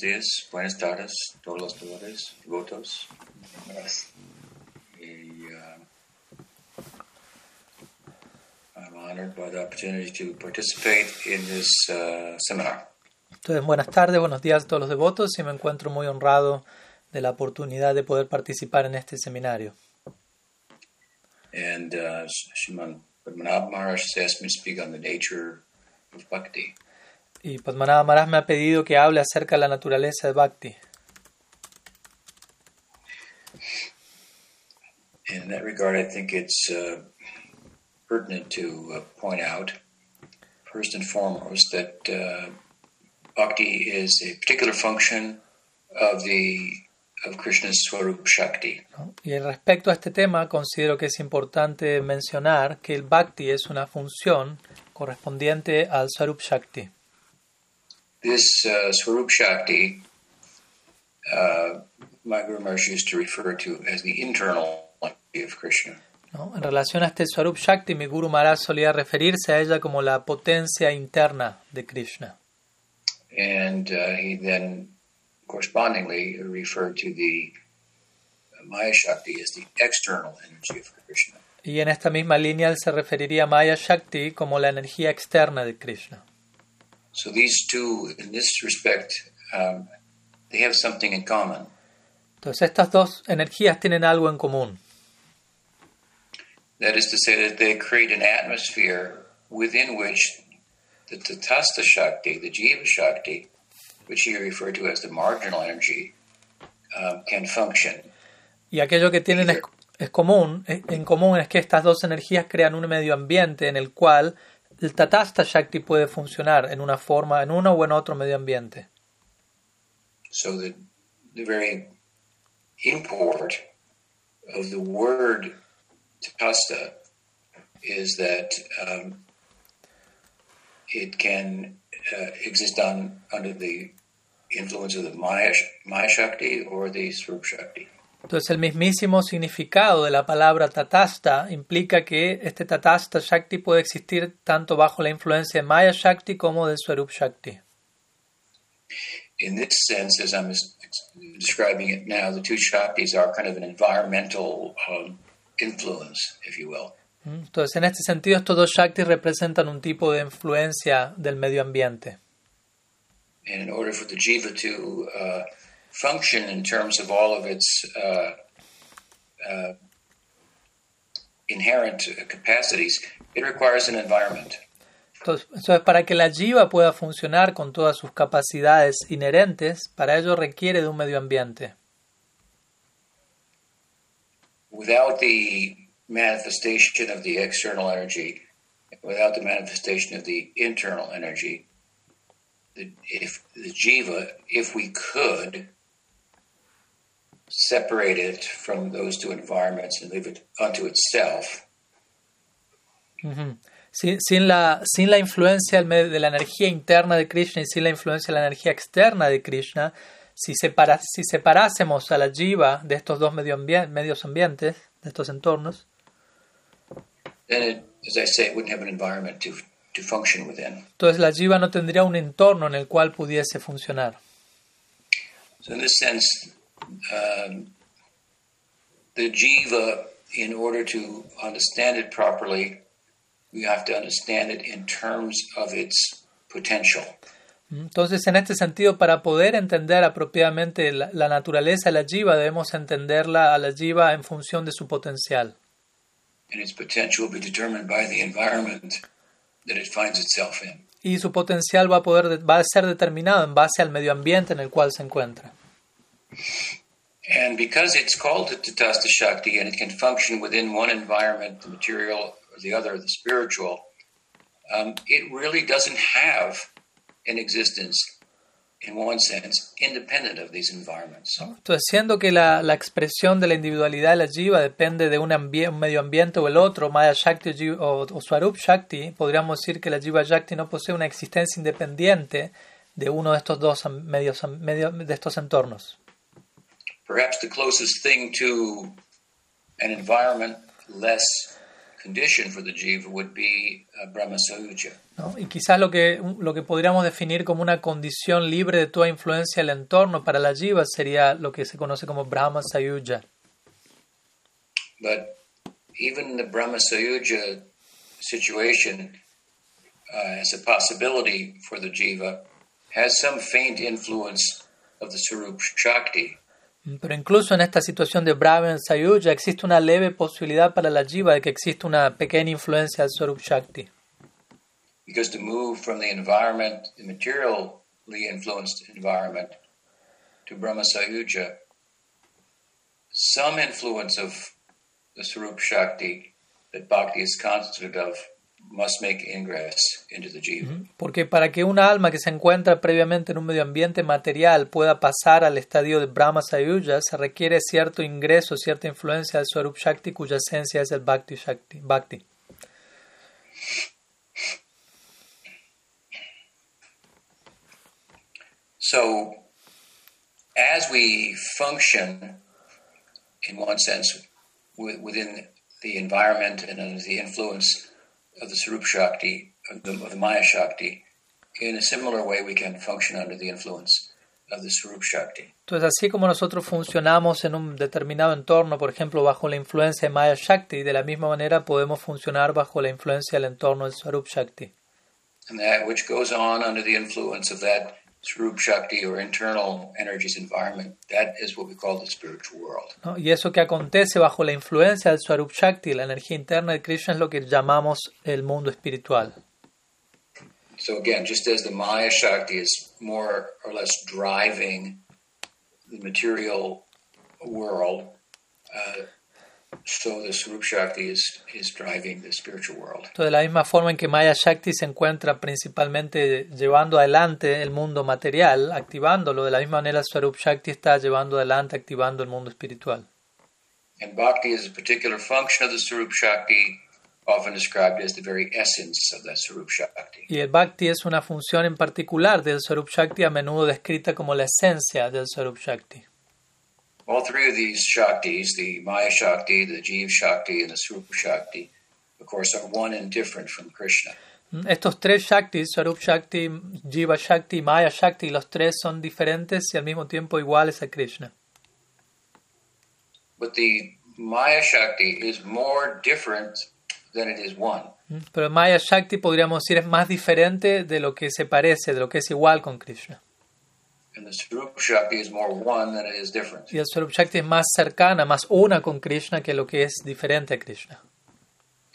días, buenas tardes, todos los devotos, devotos. Y, uh, I'm honored by the opportunity to participate in this uh, seminar. Entonces, buenas tardes, buenos días a todos los devotos y me encuentro muy honrado de la oportunidad de poder participar en este seminario. And uh, Padmanabh Maharaj asked me to speak on the nature of bhakti. Y Padmanabha Maharaj me ha pedido que hable acerca de la naturaleza de Bhakti. In that regard, I think it's uh, pertinent to uh, point out, first and foremost, that uh, bhakti is a particular function of the of Krishna's Swarup Shakti. Y respecto a este tema, considero que es importante mencionar que el Bhakti es una función correspondiente al Swarup Shakti. This uh, Swarup Shakti, uh, my Guru Maharaj used to refer to as the internal energy of Krishna. ¿no? En relación a este Swarup Shakti, mi Guru Maharaj solía referirse a ella como la potencia interna de Krishna. And uh, he then correspondingly referred to the Maya Shakti as the external energy of Krishna. Y en esta misma línea él se referiría a Maya Shakti como la energía externa de Krishna. So these two, in this respect, um, they have something in common. Entonces estas dos energías tienen algo en común. That is to say that they create an atmosphere within which the Tatastha Shakti, the Jiva Shakti, which he referred to as the marginal energy, um, can function. Y aquello que tienen es, es común, es- en común es que estas dos energías crean un medio ambiente en el cual el Tatastha Shakti puede funcionar en una forma, en uno o en otro medio ambiente. So that the very import of the word Tatastha is that um, it can uh, exist on under the influence of the Maya, Maya Shakti or the Swarup Shakti. Entonces el mismísimo significado de la palabra Tatastha implica que este Tatastha Shakti puede existir tanto bajo la influencia de Maya Shakti como de Swarup Shakti. In this sense, as I'm describing it now, the two Shaktis are kind of an environmental um, influence, if you will. ¿Mm? Entonces en este sentido estos dos Shaktis representan un tipo de influencia del medio ambiente. And in order for the jiva to uh, function in terms of all of its uh, uh, inherent capacities, it requires an environment. Entonces, entonces, para que la jiva pueda funcionar con todas sus capacidades inherentes, para ello requiere de un medio ambiente. Without the manifestation of the external energy, without the manifestation of the internal energy, the, if the jiva, if we could separate it from those two environments and leave it unto itself. Sin, sin la, sin la influencia de la energía interna de Krishna y sin la influencia de la energía externa de Krishna, si, separa, si separásemos a la jiva de estos dos medio ambien- medios ambientes, de estos entornos, then it, as I say, it wouldn't have an environment to to function within. entonces la jiva no tendría un entorno en el cual pudiese funcionar. So in this sense, um, the jiva, in order to understand it properly, we have to understand it in terms of its potential. Entonces, en este sentido, para poder entender apropiadamente la, la naturaleza de la jiva, debemos entenderla a la jiva en función de su potencial. And its potential will be determined by the environment that it finds itself in. Y su potencial va a, poder, va a ser determinado en base al medio ambiente en el cual se encuentra. And because it's called the Tatastha Shakti and it can function within one environment, the material, or the other, the spiritual, um, it really doesn't have an existence, in one sense, independent of these environments. Entonces, siendo que la, la expresión de la individualidad de la jiva depende de un, un medio ambiente o el otro, Maya Shakti o, o, o Swarup Shakti, podríamos decir que la jiva Shakti no posee una existencia independiente de uno de estos dos medios, medio- de estos entornos. Perhaps the closest thing to an environment less condition for the jiva would be uh, Brahma Sayuja. ¿no? Y quizás lo que, lo que podríamos definir como una condición libre de toda influencia del entorno para la jiva sería lo que se conoce como Brahma Sayuja. But even the Brahma Sayuja situation uh, as a possibility for the jiva has some faint influence of the Sarup Shakti. Pero incluso en esta situación de Brahma Sayuja existe una leve posibilidad para la jiva de que existe una pequeña influencia del Swarup Shakti. Because to move from the environment, the materially influenced environment, to Brahma Sayuja, some influence of the Sarup Shakti that Bhakti is constituted of must make ingress into the jiva. Porque para que una alma que se encuentra previamente en un medio ambiente material pueda pasar al estadio de Brahma Sayuja, se requiere cierto ingreso, cierta influencia del Swarup Shakti, cuya esencia es el Bhakti Shakti. Bhakti. So, as we function, in one sense, wi- within the environment and under the influence of the Sarup Shakti, of the, of the Maya Shakti, in a similar way we can function under the influence of the Sarup Shakti. Entonces, así como nosotros funcionamos en un determinado entorno, por ejemplo, bajo la influencia de Maya Shakti, de la misma manera podemos funcionar bajo la influencia del entorno del Swarup Shakti. And that which goes on under the influence of that Shakti or internal energies environment, that is what we call the spiritual world. ¿no? Y eso que acontece bajo la influencia del Swarup Shakti, la energía interna de Krishna, es lo que llamamos el mundo espiritual. So again, just as the Maya Shakti is more or less driving the material world, uh, Entonces, de la misma forma en que Maya Shakti se encuentra principalmente llevando adelante el mundo material, activándolo, de la misma manera Swarup Shakti está llevando adelante, activando el mundo espiritual. And Bhakti is a particular function of the Sarup Shakti, often described as the very essence of that Shakti. Y el Bhakti es una función en particular del Swarup Shakti, a menudo descrita como la esencia del Swarup Shakti. All three of these Shaktis, the Maya Shakti, the Jeev Shakti, and the Sarup Shakti, of course, are one and different from Krishna. Estos tres Shaktis, Swarup Shakti, Jiva Shakti Maya Shakti, los tres son diferentes y al mismo tiempo iguales a Krishna. But the Maya Shakti is more different than it is one. Pero Maya Shakti podríamos decir es más diferente de lo que se parece, de lo que es igual con Krishna. And the Sarup Shakti is more one than it is different. Y el Swarup Shakti es más cercana, más una con Krishna que lo que es diferente a Krishna.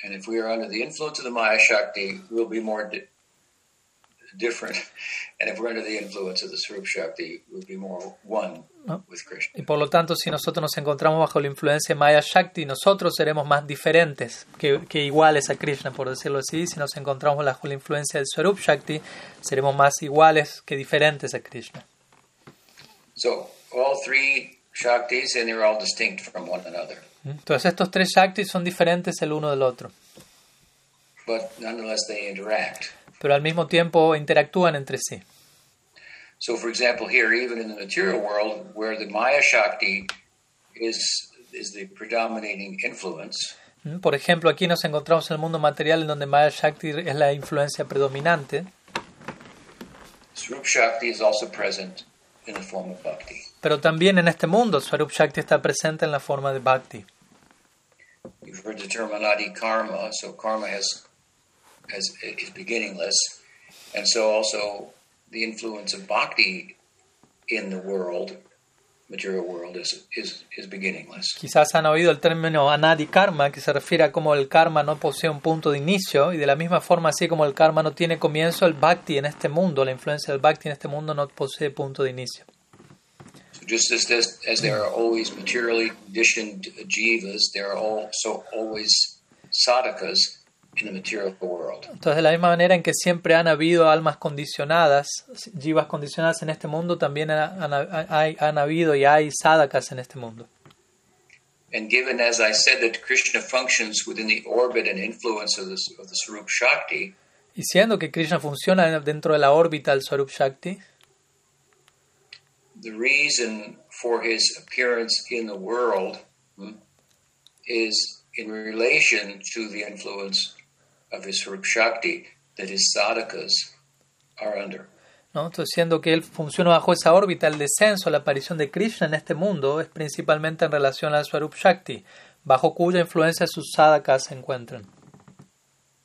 And if we are under the influence of the Maya Shakti, we'll be more di- different. And if we're under the influence of the Sarup Shakti, we'll be more one No. with Krishna. Y por lo tanto, si nosotros nos encontramos bajo la influencia de Maya Shakti, nosotros seremos más diferentes que, que iguales a Krishna, por decirlo así. Si nos encontramos bajo la influencia del Swarup Shakti, seremos más iguales que diferentes a Krishna. So all three Shaktis, and they're all distinct from one another. Entonces estos tres Shaktis son diferentes el uno del otro, But nonetheless, they interact. pero al mismo tiempo interactúan entre sí. So, for example, here, even in the material world, where the Maya Shakti is is the predominating influence, ¿Mm? Por ejemplo, aquí nos encontramos en el mundo material en donde Maya Shakti es la influencia predominante, Swarup Shakti is also present in the form of bhakti. pero también en este mundo Swarup Shakti está presente en la forma de Bhakti. You've heard the term anadi karma, so karma has, has is beginningless, and so also the influence of bhakti in the world, material world, is is is beginningless. Quizás han oído el término anadi karma, que se refiere a cómo el karma no posee un punto de inicio, y de la misma forma, así como el karma no tiene comienzo, el bhakti en este mundo, la influencia del bhakti en este mundo no posee punto de inicio. So just as this, as there are always materially conditioned jivas, there are also always sadhakas Entonces, de la misma manera en que siempre han habido almas condicionadas, jivas condicionadas en este mundo, también han, han- hay- han habido y hay sadakas en este mundo. And given, as I said, that Krishna functions within the orbit and influence of the, of the Sarup Shakti, Y siendo que Krishna funciona dentro de la órbita del Swarup Shakti, the reason for his appearance in the world hmm, is in relation to the influence of his Swarup Shakti that his sadhakas are under. ¿no? Entonces, siendo que él funciona bajo esa órbita, el descenso, la aparición de Krishna en este mundo es principalmente en relación al Swarup Shakti, bajo cuya influencia sus sadhakas se encuentran.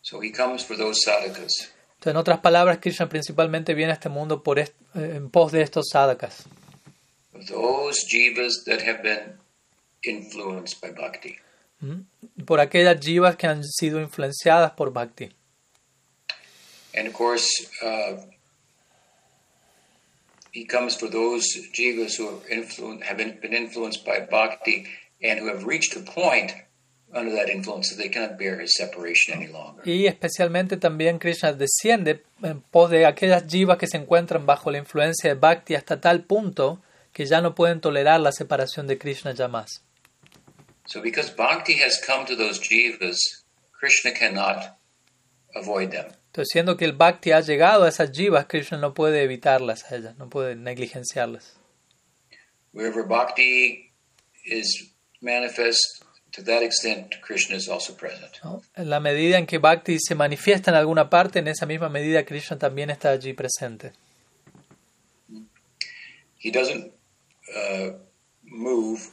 So he comes for those sadhakas. Entonces, en otras palabras, Krishna principalmente viene a este mundo por est- eh, en pos de estos sadhakas, Those jivas that have been influenced by bhakti. Por aquellas jivas que han sido influenciadas por Bhakti. And of course, uh, he comes for those jivas who have, influ- have been, been influenced by bhakti and who have reached a point under that influence that they cannot bear his separation any longer. Y especialmente también Krishna desciende en pos de aquellas jivas que se encuentran bajo la influencia de Bhakti hasta tal punto que ya no pueden tolerar la separación de Krishna ya más. So, because bhakti has come to those jivas, Krishna cannot avoid them. Entonces, siendo que el Bhakti ha llegado a esas jivas, Krishna no puede evitarlas a ellas, no puede negligenciarlas. Wherever bhakti is manifest, to that extent, Krishna is also present. ¿no? En la medida en que Bhakti se manifiesta en alguna parte, en esa misma medida Krishna también está allí presente. He doesn't uh, move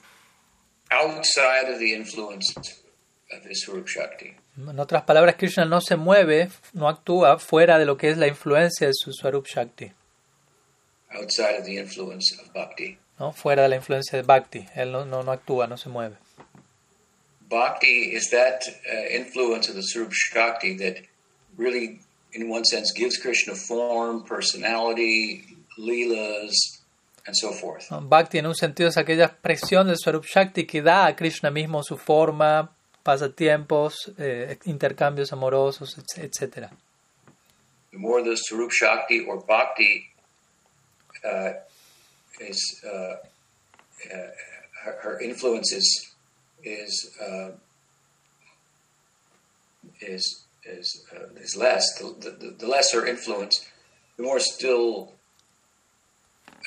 outside of the influence of his Shakti. En otras palabras, Krishna no se mueve, no actúa fuera de lo que es la influencia de su Swarup Shakti, outside of the influence of bhakti. ¿no? fuera de la influencia de Bhakti. Él no, no, no actúa, no se mueve. Bhakti is that uh, influence of the Swarup Shakti that really, in one sense, gives Krishna form, personality, leelas, and so forth. Bhakti en un sentido es aquella expresión del Swarup Shakti que da a Krishna mismo su forma, pasatiempos, eh, intercambios amorosos, etc. The more the Swarup Shakti or Bhakti uh, is, uh, uh, her, her influence is is uh, is is, uh, is less. The, the, the lesser influence, the more still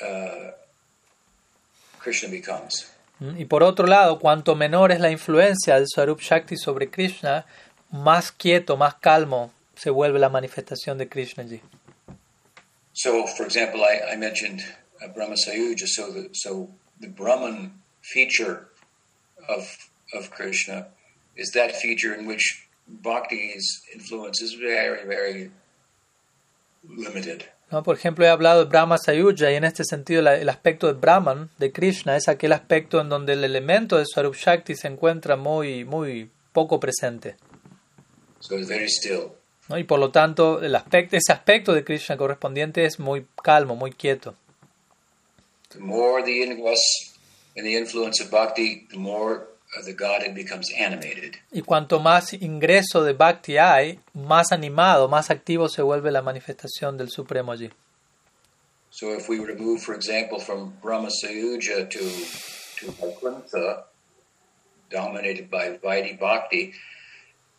uh, Krishna becomes. ¿Mm? Y por otro lado, cuanto menor es la influencia del Swarup Shakti sobre Krishna, más quieto, más calmo se vuelve la manifestación de Krishna allí. So, for example, I, I mentioned uh, Brahma Sayuja. So, the, so the Brahman feature of of Krishna is that feature in which Bhakti's influence is very, very limited. ¿No? Por ejemplo, he hablado de Brahma Sayuja y en este sentido la- el aspecto de Brahman, de Krishna, es aquel aspecto en donde el elemento de Swarup Shakti se encuentra muy, muy poco presente. So it's very still. ¿no? Y por lo tanto, el aspecto, ese aspecto de Krishna correspondiente es muy calmo, muy quieto. The more the influence of Bhakti, the more the Godhead becomes animated. Y cuanto más ingreso de Bhakti hay, más animado, más activo se vuelve la manifestación del Supremo allí. So if we were to move, for example, from Brahma Sayuja to to Vaikuntha, dominated by Vaidhi Bhakti,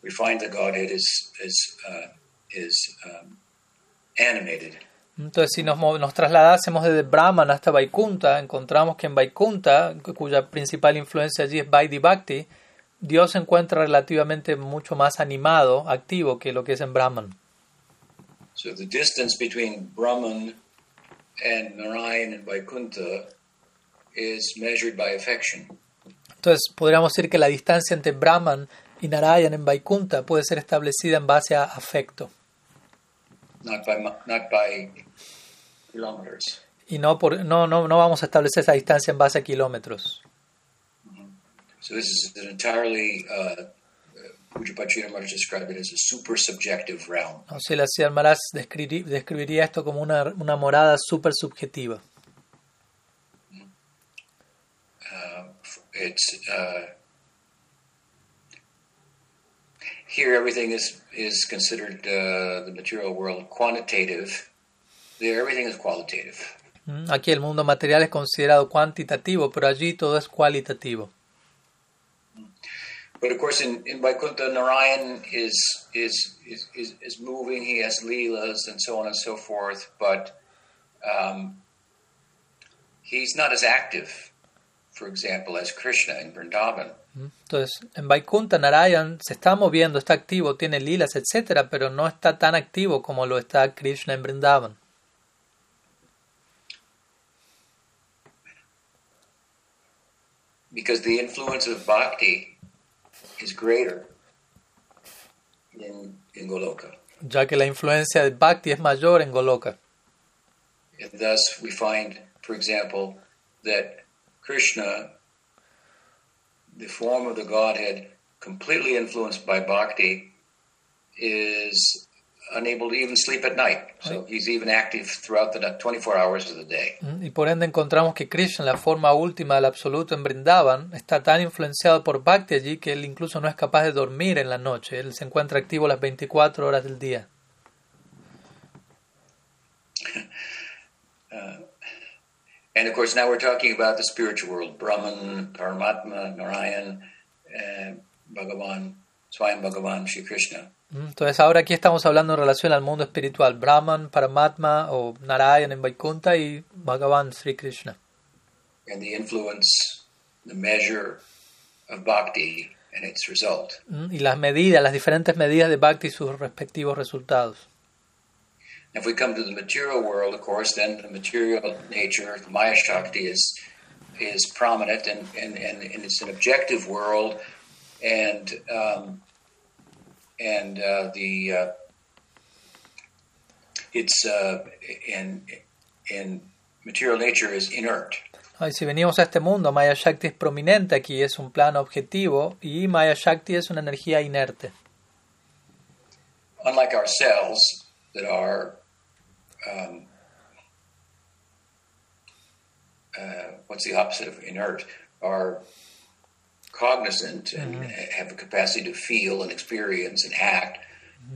we find the Godhead is is uh, is um, animated. Entonces, si nos, nos trasladásemos desde Brahman hasta Vaikunta, encontramos que en Vaikunta, cu- cuya principal influencia allí es Vaidhi Bhakti, Dios se encuentra relativamente mucho más animado, activo que lo que es en Brahman. So the distance between Brahman and Narayan and Vaikuntha is measured by affection. Entonces, podríamos decir que la distancia entre Brahman y Narayan en Vaikunta puede ser establecida en base a afecto not by mi- not by kilometers. y no, por, no, no, no vamos a establecer esa distancia en base a kilómetros. So this is an entirely uh, Maharaj described it as a super subjective realm. describiría esto como una, una morada súper subjetiva. Uh, it's uh, here everything is is considered uh, the material world quantitative. There everything is qualitative. ¿Mm? Aquí el mundo material es considerado cuantitativo, pero allí todo es cualitativo. But of course, in, in Vaikuntha, Narayan is, is is is is moving. He has leelas and so on and so forth. But um, he's not as active for example, as Krishna in Vrindavan. Entonces, en Vaikuntha Narayan se está moviendo, está activo, tiene lilas, etcétera, pero no está tan activo como lo está Krishna en Vrindavan. Because the influence of bhakti is greater in, in Goloka. Ya que la influencia de Bhakti es mayor en Goloka. And thus we find, for example, that Krishna, the form of the Godhead, completely influenced by bhakti, is unable to even sleep at night. So he's even active throughout the 24 hours of the day. Mm, Y por ende encontramos que Krishna, la forma última del absoluto en Brindavan, está tan influenciado por Bhakti allí que él incluso no es capaz de dormir en la noche. Él se encuentra activo las 24 horas del día. And of course, now we're talking about the spiritual world Brahman, Paramatma, Narayan, uh, Bhagavan, Swayam Bhagavan, Shri Krishna. Mm, Entonces ahora aquí estamos hablando en relación al mundo espiritual, Brahman, Paramatma o Narayan en Vaikuntha y Bhagavan Sri Krishna. and the influence, the measure of bhakti and its result. Mm, Y las medidas, las diferentes medidas de Bhakti y sus respectivos resultados. If we come to the material world, of course, then the material nature, the Maya Shakti, is is prominent, and and, and, and it's an objective world, and um, and uh, the uh, it's uh, in in material nature is inert. Ay, si venimos a este mundo, Maya Shakti es prominente aquí, es un plano objetivo y Maya Shakti es una energía inerte. unlike our cells that are um, uh, what's the opposite of inert are cognizant and have a capacity to feel and experience and act.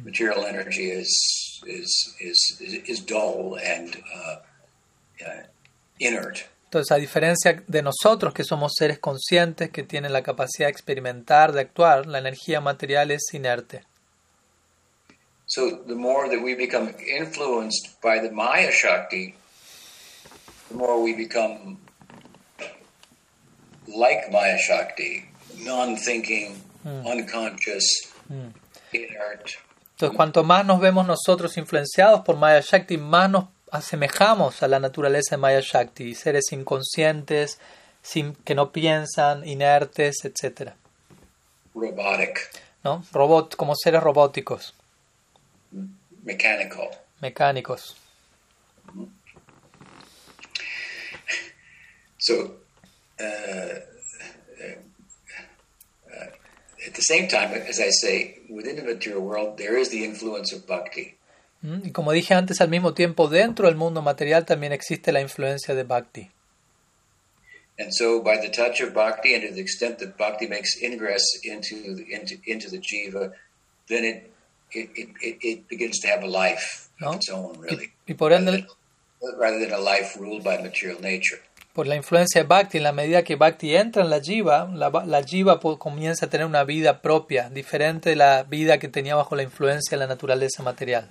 Material energy is is is is, is dull and uh, uh, inert. Entonces, a diferencia de nosotros, que somos seres conscientes, que tienen la capacidad de experimentar, de actuar, la energía material es inerte. So the more that we become influenced by the Maya Shakti, the more we become like Maya Shakti, non-thinking, unconscious, inert. Entonces, cuanto más nos vemos nosotros influenciados por Maya Shakti, más nos asemejamos a la naturaleza de Maya Shakti, seres inconscientes, sin, que no piensan, inertes, etc. robotic, ¿no? Robot, como seres robóticos, mechanical. mecánicos. So, uh, uh, uh, at the same time, as I say, within the material world, there is the influence of bhakti. ¿Mm? Y como dije antes, al mismo tiempo, dentro del mundo material también existe la influencia de Bhakti. And so, by the touch of bhakti, and to the extent that bhakti makes ingress into into into the jiva, then it it, it, it, begins to have a life No. of its own, really, Y por rather ende, than, rather than a life ruled by material nature. por la influencia de Bhakti, en la medida que Bhakti entra en la jiva, la, la jiva comienza a tener una vida propia, diferente de la vida que tenía bajo la influencia de la naturaleza material.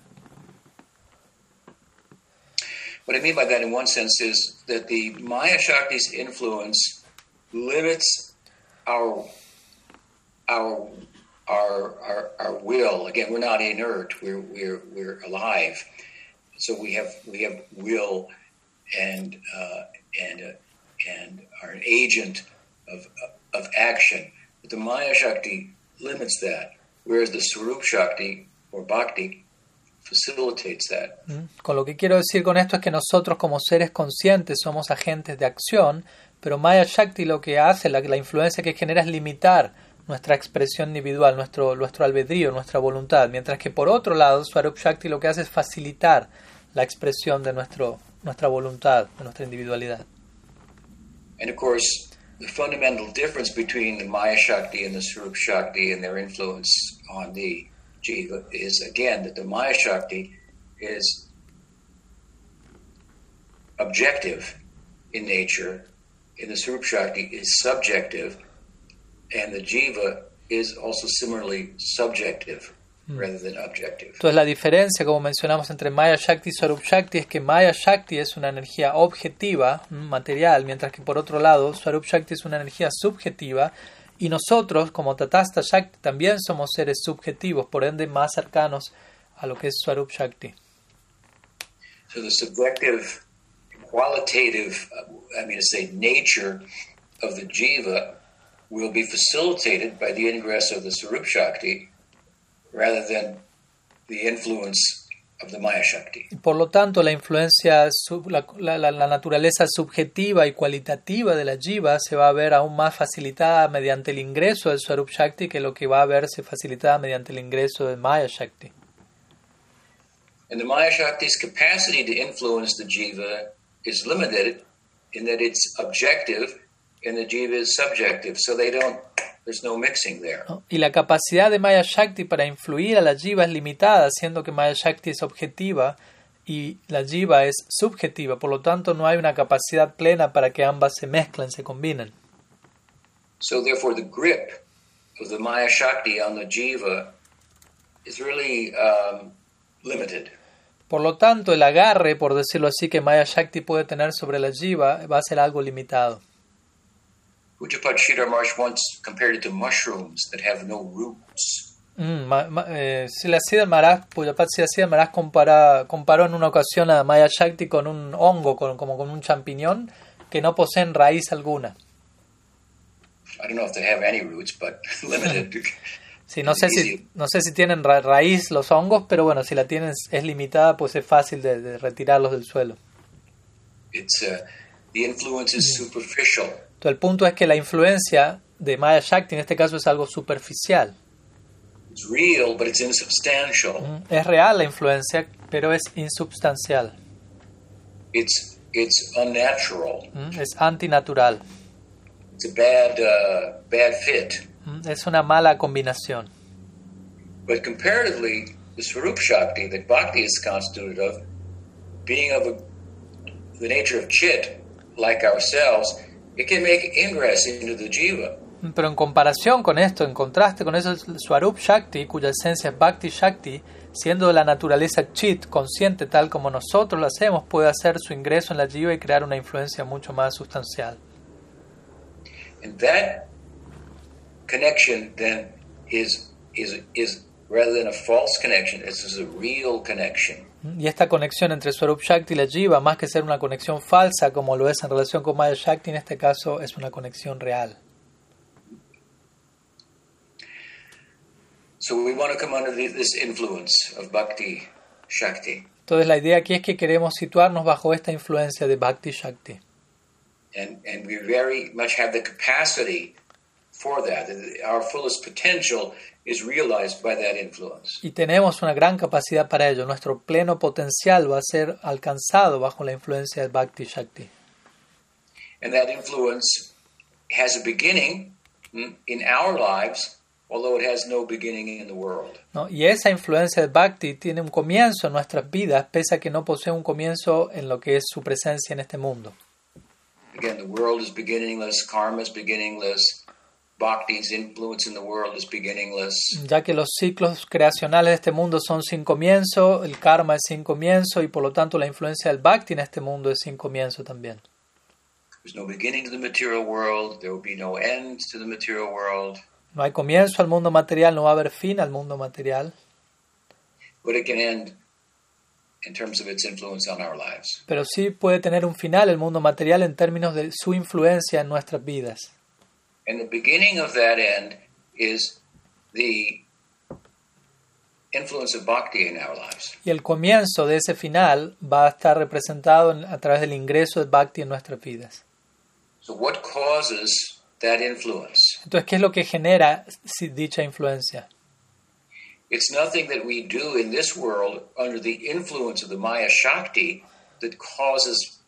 What I mean by that, in one sense, is that the Maya Shakti's influence limits our our our our, our will. Again, we're not inert; we're we're we're alive. So we have we have will, and uh, and uh, and are an agent of of action. But the Maya Shakti limits that, whereas the Swarup Shakti or Bhakti facilitates that. ¿Mm? Con lo que quiero decir con esto es que nosotros como seres conscientes somos agentes de acción, pero Maya Shakti lo que hace, la, la influencia que genera es limitar nuestra expresión individual, nuestro, nuestro albedrío, nuestra voluntad, mientras que por otro lado Swarup Shakti lo que hace es facilitar la expresión de nuestro, nuestra voluntad, de nuestra individualidad. And of course, the fundamental difference between the Maya Shakti and the Swarup Shakti and their influence on the Jiva is again that the Maya Shakti is objective in nature, and the Swarup Shakti is subjective, and the Jiva is also similarly subjective. rather than objective. Entonces la diferencia, como mencionamos, entre Maya Shakti y Swarup Shakti es que Maya Shakti es una energía objetiva, mm, material, mientras que por otro lado Swarup Shakti es una energía subjetiva y nosotros, como Tatasta Shakti, también somos seres subjetivos, por ende más cercanos a lo que es Swarup Shakti. So the subjective, qualitative, uh, I mean to say, nature of the jiva will be facilitated by the ingress of the Sarup Shakti rather than the influence of the Maya Shakti. Por lo tanto, la influencia, sub- la, la- la- naturaleza subjetiva y cualitativa de la jiva se va a ver aún más facilitada mediante el ingreso del Swarup Shakti que lo que va a verse facilitada mediante el ingreso del Maya Shakti. And the Maya Shakti's capacity to influence the jiva is limited in that it's objective and the jiva is subjective. So they don't, there's no mixing there. Y la capacidad de Maya Shakti para influir a la jiva es limitada, siendo que Maya Shakti es objetiva y la jiva es subjetiva. Por lo tanto, no hay una capacidad plena para que ambas se mezclen, se combinen. So therefore, the grip of the Maya Shakti on the jiva is really um, limited. Por lo tanto, el agarre, por decirlo así, que Maya Shakti puede tener sobre la jiva va a ser algo limitado. Sridhar Marsh once compared it to mushrooms that have no roots. Mm, ma- ma- eh, Srila Siddhar Maharaj, Pujapat Srila Siddhar Maharaj compara- comparó en una ocasión a Maya Shakti con un hongo, con- como con un champiñón, que no poseen raíz alguna. I don't know if they have any roots, but limited. Sí, no, sé si, no sé si tienen ra- raíz los hongos, pero bueno, si la tienen es limitada, pues es fácil de, de retirarlos del suelo. it's uh, the influence is superficial. Entonces, el punto es que la influencia de Maya Shakti en este caso es algo superficial. It's real, but it's insubstantial. Mm, Es real la influencia, pero es insubstancial, It's it's unnatural. Mm, es antinatural, It's a bad uh, bad fit. Mm, es una mala combinación. But comparatively, the Swarup Shakti that Bhakti is constituted of, being of a, the nature of chit, like ourselves, it can make ingress into the jiva. Pero en comparación con esto, en contraste con eso, Swarup Shakti, cuya esencia es Bhakti Shakti, siendo la naturaleza chit, consciente tal como nosotros lo hacemos, puede hacer su ingreso en la jiva y crear una influencia mucho más sustancial. And that connection then is is is rather than a false connection, this is a real connection. Y esta conexión entre Swarup Shakti y la jiva, más que ser una conexión falsa como lo es en relación con Maya Shakti, en este caso es una conexión real. So we want to come under the, this influence of Bhakti Shakti. Entonces la idea aquí es que queremos situarnos bajo esta influencia de Bhakti Shakti. and and we very much have the capacity for that. Our fullest potential is realized by that influence. Y tenemos una gran capacidad para ello. Nuestro pleno potencial va a ser alcanzado bajo la influencia de Bhakti Shakti. And that influence has a beginning in our lives, although it has no beginning in the world. ¿no? Y esa influencia de Bhakti tiene un comienzo en nuestras vidas, pese a que no posee un comienzo en lo que es su presencia en este mundo. Again, the world is beginningless, karma is beginningless, Ya que los ciclos creacionales de este mundo son sin comienzo, el karma es sin comienzo y por lo tanto la influencia del Bhakti en este mundo es sin comienzo también. No beginning to the material world, there will be no end to the material world, No hay comienzo al mundo material, no va a haber fin al mundo material, but it can end in terms of its influence on our lives. pero sí puede tener un final el mundo material en términos de su influencia en nuestras vidas. And the beginning of that end is the influence of bhakti in our lives. Y el comienzo de ese final va a estar representado en- a través del ingreso de Bhakti en nuestras vidas. So, what causes that influence? Entonces, ¿qué es lo que genera dicha influencia? It's nothing that we do in this world under the influence of the Maya Shakti that causes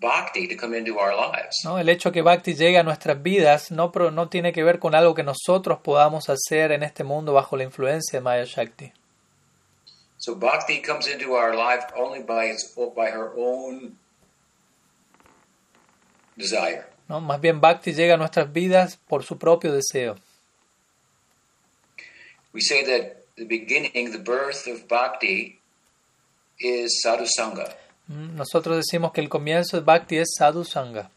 bhakti to come into our lives. ¿no? El hecho que Bhakti llegue a nuestras vidas no, no tiene que ver con algo que nosotros podamos hacer en este mundo bajo la influencia de Maya Shakti. So, bhakti comes into our life only by, its, by her own desire. ¿no? Más bien Bhakti llega a nuestras vidas por su propio deseo. We say that the beginning, the birth of bhakti is sadhusanga. Mm, Nosotros decimos que el comienzo de Bhakti es sadhu sangha,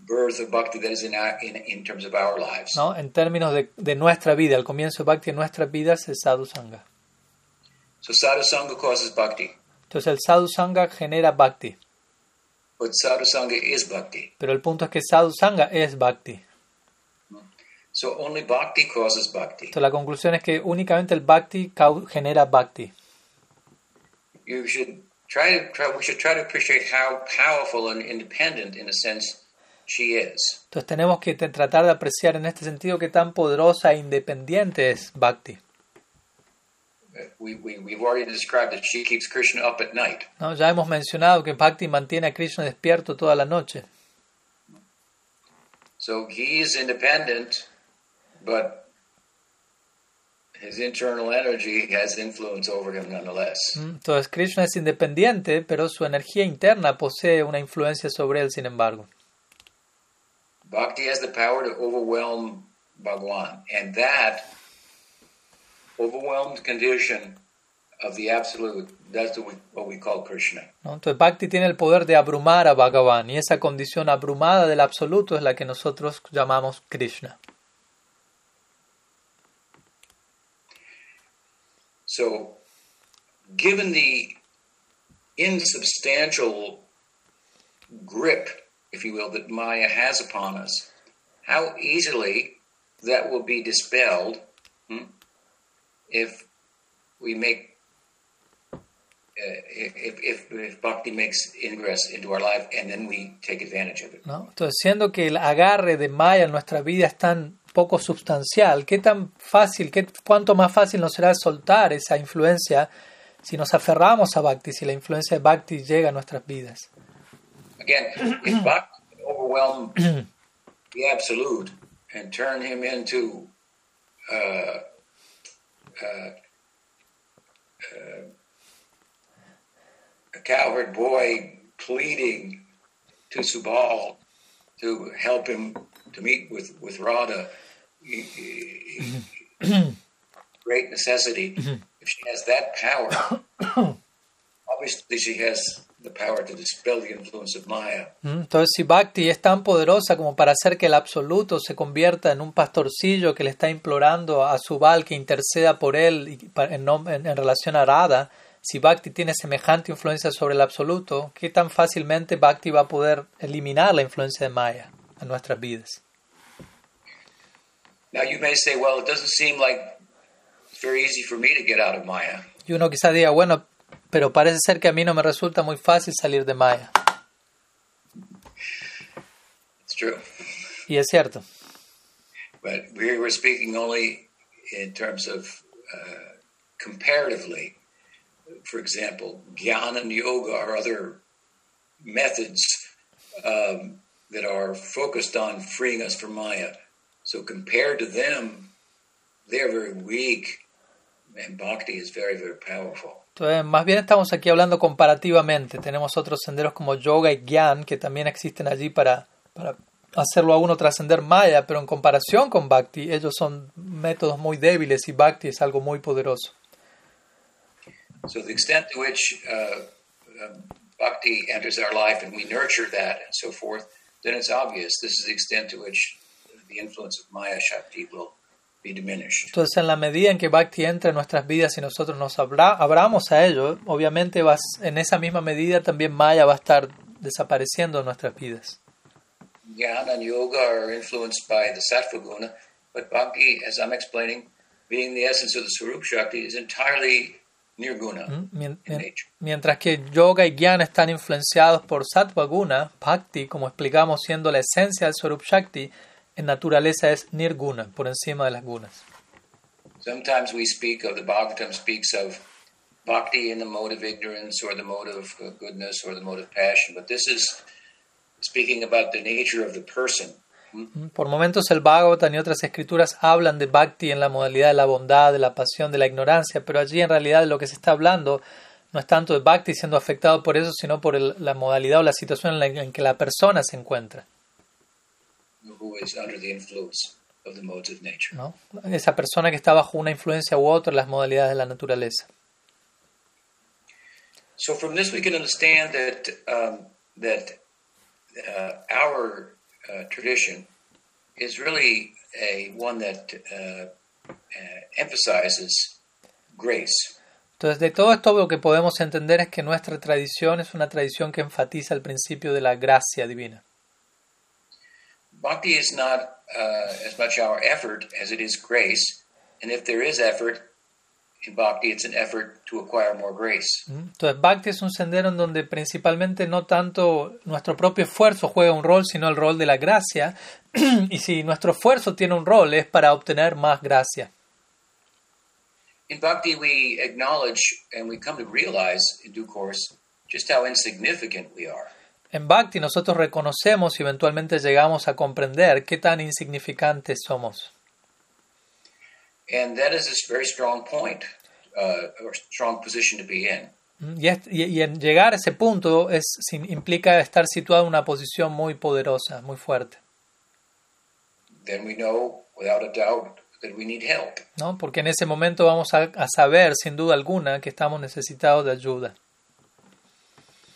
Birth of bhakti that is in, our, in, in terms of our lives. ¿no? En términos de, de nuestra vida, el comienzo de Bhakti en nuestras vidas es sadhu sangha. So sadhusanga causes bhakti, Entonces el sadhu sangha genera Bhakti, but sadhusanga is bhakti. pero el punto es que sadhu sangha es Bhakti. So only bhakti causes bhakti. Entonces la conclusión es que únicamente el Bhakti genera Bhakti. You should try to try. We should try to appreciate how powerful and independent, in a sense, she is. Entonces tenemos que tratar de apreciar en este sentido qué tan poderosa e independiente es Bhakti. We, we, we've already described that she keeps Krishna up at night. ¿no? Ya hemos mencionado que Bhakti mantiene a Krishna despierto toda la noche. So he is independent, but his internal energy has influence over him nonetheless. ¿Mm? Entonces Krishna es independiente, pero su energía interna posee una influencia sobre él, sin embargo. Bhakti has the power to overwhelm Bhagwan, and that overwhelmed condition of the absolute, that's what we, what we call Krishna. ¿no? Entonces Bhakti tiene el poder de abrumar a Bhagavan, y esa condición abrumada del absoluto es la que nosotros llamamos Krishna. So, given the insubstantial grip, if you will, that Maya has upon us, how easily that will be dispelled hmm, if we make, uh, if, if, Bhakti makes ingress into our life and then we take advantage of it. ¿no? Entonces, siendo que el agarre de Maya en nuestra vida es tan poco sustancial, ¿qué tan fácil, qué, cuánto más fácil nos será soltar esa influencia si nos aferramos a Bhakti, si la influencia de Bhakti llega a nuestras vidas? Again, if Bhakti overwhelm the absolute and turn him into uh, uh, uh, a cowherd boy pleading to Subal to help him to meet with, with Radha, great necessity. If she has that power, obviously she has the power to dispel the influence of Maya. ¿Mm? Entonces, si Bhakti es tan poderosa como para hacer que el absoluto se convierta en un pastorcillo que le está implorando a Subal que interceda por él en, en- en relación a Radha, si Bhakti tiene semejante influencia sobre el absoluto, ¿qué tan fácilmente Bhakti va a poder eliminar la influencia de Maya en nuestras vidas? Y uno quizá diga, bueno, pero parece ser que a mí no me resulta muy fácil salir de Maya. It's true. Y es cierto. But we were speaking only in terms of uh, comparatively. For example, jnana and yoga are other methods um, that are focused on freeing us from Maya. So compared to them, they're very weak, and bhakti is very, very powerful. Entonces, más bien estamos aquí hablando comparativamente. Tenemos otros senderos como yoga y gyan que también existen allí para, para hacerlo a uno trascender Maya, pero en comparación con Bhakti, ellos son métodos muy débiles y Bhakti es algo muy poderoso. So the extent to which uh, um, bhakti enters our life and we nurture that and so forth, then it's obvious this is the extent to which Entonces, en la medida en que Bhakti entra en nuestras vidas y nosotros nos abra- abramos a ello, obviamente vas, en esa misma medida también Maya va a estar desapareciendo en nuestras vidas. Jnana and yoga are influenced by the sattva guna, but bhakti, as I'm explaining, being the essence of the Swarup Shakti, is entirely nirguna ¿Mm? Mien- in nature. Mientras que yoga y jnana están influenciados por sattva guna, bhakti, como explicamos siendo la esencia del Swarup Shakti, en naturaleza es nirguna, por encima de las gunas. Sometimes we speak of, the Bhagavatam speaks of bhakti in the mode of ignorance or the mode of goodness or the mode of passion, but this is speaking about the nature of the person. ¿Mm? Por momentos el Bhagavatam y otras escrituras hablan de bhakti en la modalidad de la bondad, de la pasión, de la ignorancia, pero allí en realidad lo que se está hablando no es tanto de bhakti siendo afectado por eso, sino por el- la modalidad o la situación en la en que la persona se encuentra. Who is under the influence of the modes of nature. ¿no? Esa persona que está bajo una influencia u otra las modalidades de la naturaleza. So from this we can understand that um, that uh, our uh, tradition is really a one that uh, uh, emphasizes grace. Entonces, de todo esto lo que podemos entender es que nuestra tradición es una tradición que enfatiza el principio de la gracia divina. Bhakti is not uh, as much our effort as it is grace, and if there is effort in bhakti, it's an effort to acquire more grace. ¿Mm? Entonces, Bhakti es un sendero en donde principalmente no tanto nuestro propio esfuerzo juega un rol, sino el rol de la gracia. y si nuestro esfuerzo tiene un rol, es para obtener más gracia. In bhakti, we acknowledge and we come to realize in due course just how insignificant we are. En Bhakti nosotros reconocemos y eventualmente llegamos a comprender qué tan insignificantes somos. And that is a very strong point, or strong position to be in. Y, en llegar a ese punto es, implica estar situado en una posición muy poderosa, muy fuerte. Then we know without a doubt that we need help. ¿no? Porque en ese momento vamos a, a saber, sin duda alguna, que estamos necesitados de ayuda.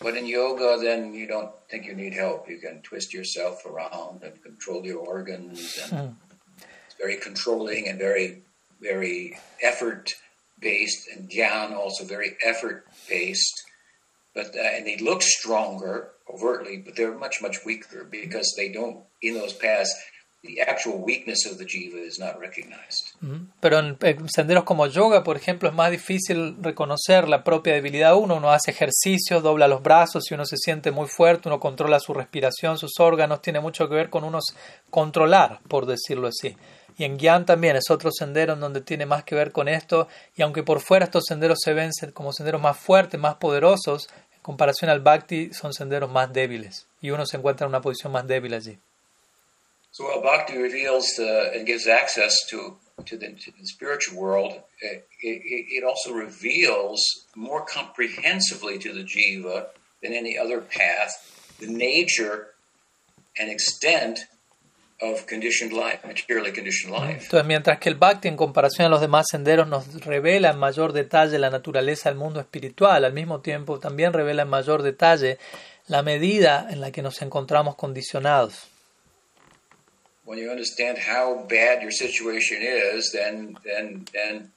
But in yoga, then you don't think you need help. You can twist yourself around and control your organs, and it's very controlling and very, very effort based. And dhyan also very effort based. But uh, and they look stronger overtly, but they're much much weaker because they don't in those paths. The actual weakness of the jiva is not recognized. Pero en, en senderos como yoga, por ejemplo, es más difícil reconocer la propia debilidad de uno. Uno hace ejercicios, dobla los brazos y uno se siente muy fuerte, uno controla su respiración, sus órganos, tiene mucho que ver con unos controlar, por decirlo así. Y en Gyan también es otro sendero en donde tiene más que ver con esto. Y aunque por fuera estos senderos se ven como senderos más fuertes, más poderosos, en comparación al Bhakti son senderos más débiles. Y uno se encuentra en una posición más débil allí. So while bhakti reveals uh, and gives access to to the, to the spiritual world, it, it, it also reveals more comprehensively to the jiva than any other path the nature and extent of conditioned life, materially conditioned life. Entonces, mientras que el Bhakti, en comparación a los demás senderos, nos revela en mayor detalle la naturaleza del mundo espiritual, al mismo tiempo también revela en mayor detalle la medida en la que nos encontramos condicionados. When you understand how bad your situation is, then then then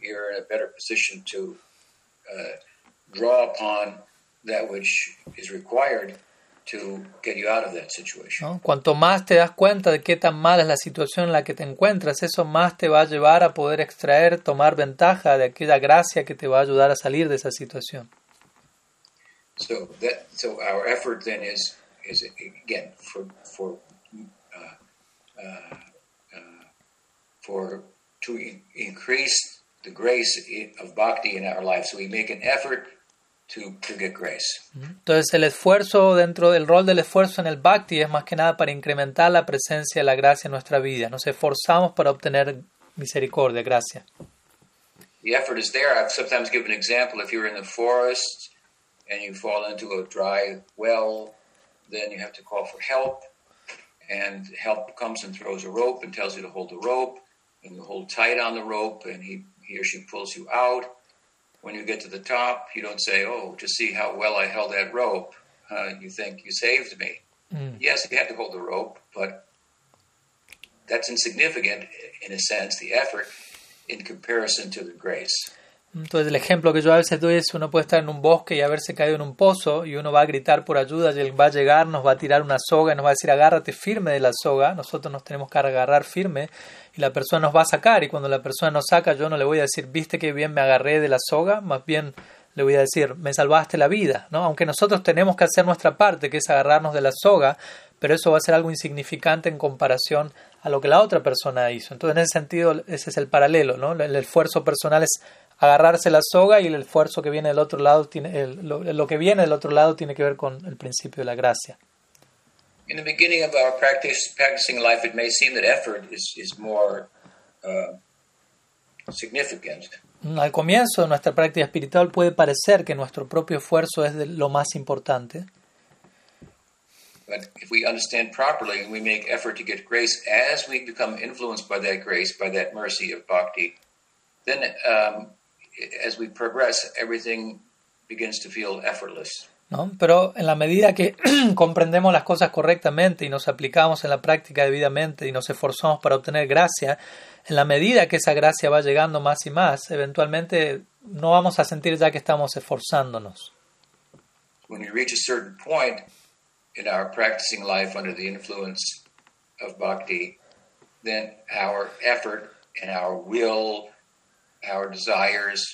you're in a better position to uh, draw upon that which is required to get you out of that situation. ¿no? Cuanto más te das cuenta de qué tan mala es la situación en la que te encuentras, eso más te va a llevar a poder extraer, tomar ventaja de aquella gracia que te va a ayudar a salir de esa situación. So that so our effort then is is again for for Uh, uh, for to in- increase the grace of bhakti in our life. So we make an effort to to get grace. Mm-hmm. Entonces el esfuerzo dentro del rol del esfuerzo en el bhakti es más que nada para incrementar la presencia de la gracia en nuestra vida. Nos esforzamos para obtener misericordia, gracia. The effort is there. I've sometimes given an example. If you're in the forest and you fall into a dry well, then you have to call for help. And help comes and throws a rope and tells you to hold the rope. And you hold tight on the rope, and he, he or she pulls you out. When you get to the top, you don't say, Oh, to see how well I held that rope. Uh, you think you saved me. Mm. Yes, you had to hold the rope, but that's insignificant in a sense, the effort, in comparison to the grace. Entonces el ejemplo que yo a veces doy es uno puede estar en un bosque y haberse caído en un pozo y uno va a gritar por ayuda y él va a llegar, nos va a tirar una soga y nos va a decir agárrate firme de la soga, nosotros nos tenemos que agarrar firme y la persona nos va a sacar y cuando la persona nos saca yo no le voy a decir viste que bien me agarré de la soga, más bien le voy a decir me salvaste la vida, ¿no? aunque nosotros tenemos que hacer nuestra parte que es agarrarnos de la soga, pero eso va a ser algo insignificante en comparación a lo que la otra persona hizo. Entonces, en ese sentido, ese es el paralelo, ¿no? El esfuerzo personal es agarrarse la soga y el esfuerzo que viene del otro lado tiene el- lo, lo que viene del otro lado tiene que ver con el principio de la gracia. In the beginning of our practice, practicing life, it may seem that effort is, is more uh, significant. Al comienzo de nuestra práctica espiritual puede parecer que nuestro propio esfuerzo es de lo más importante, But if we understand properly and we make effort to get grace as we become influenced by that grace, by that mercy of bhakti, then um, as we progress, everything begins to feel effortless. ¿no? Pero en la medida que comprendemos las cosas correctamente y nos aplicamos en la práctica debidamente y nos esforzamos para obtener gracia, en la medida que esa gracia va llegando más y más, eventualmente no vamos a sentir ya que estamos esforzándonos. When we reach a certain point in our practicing life under the influence of bhakti, then our effort and our will, our desires,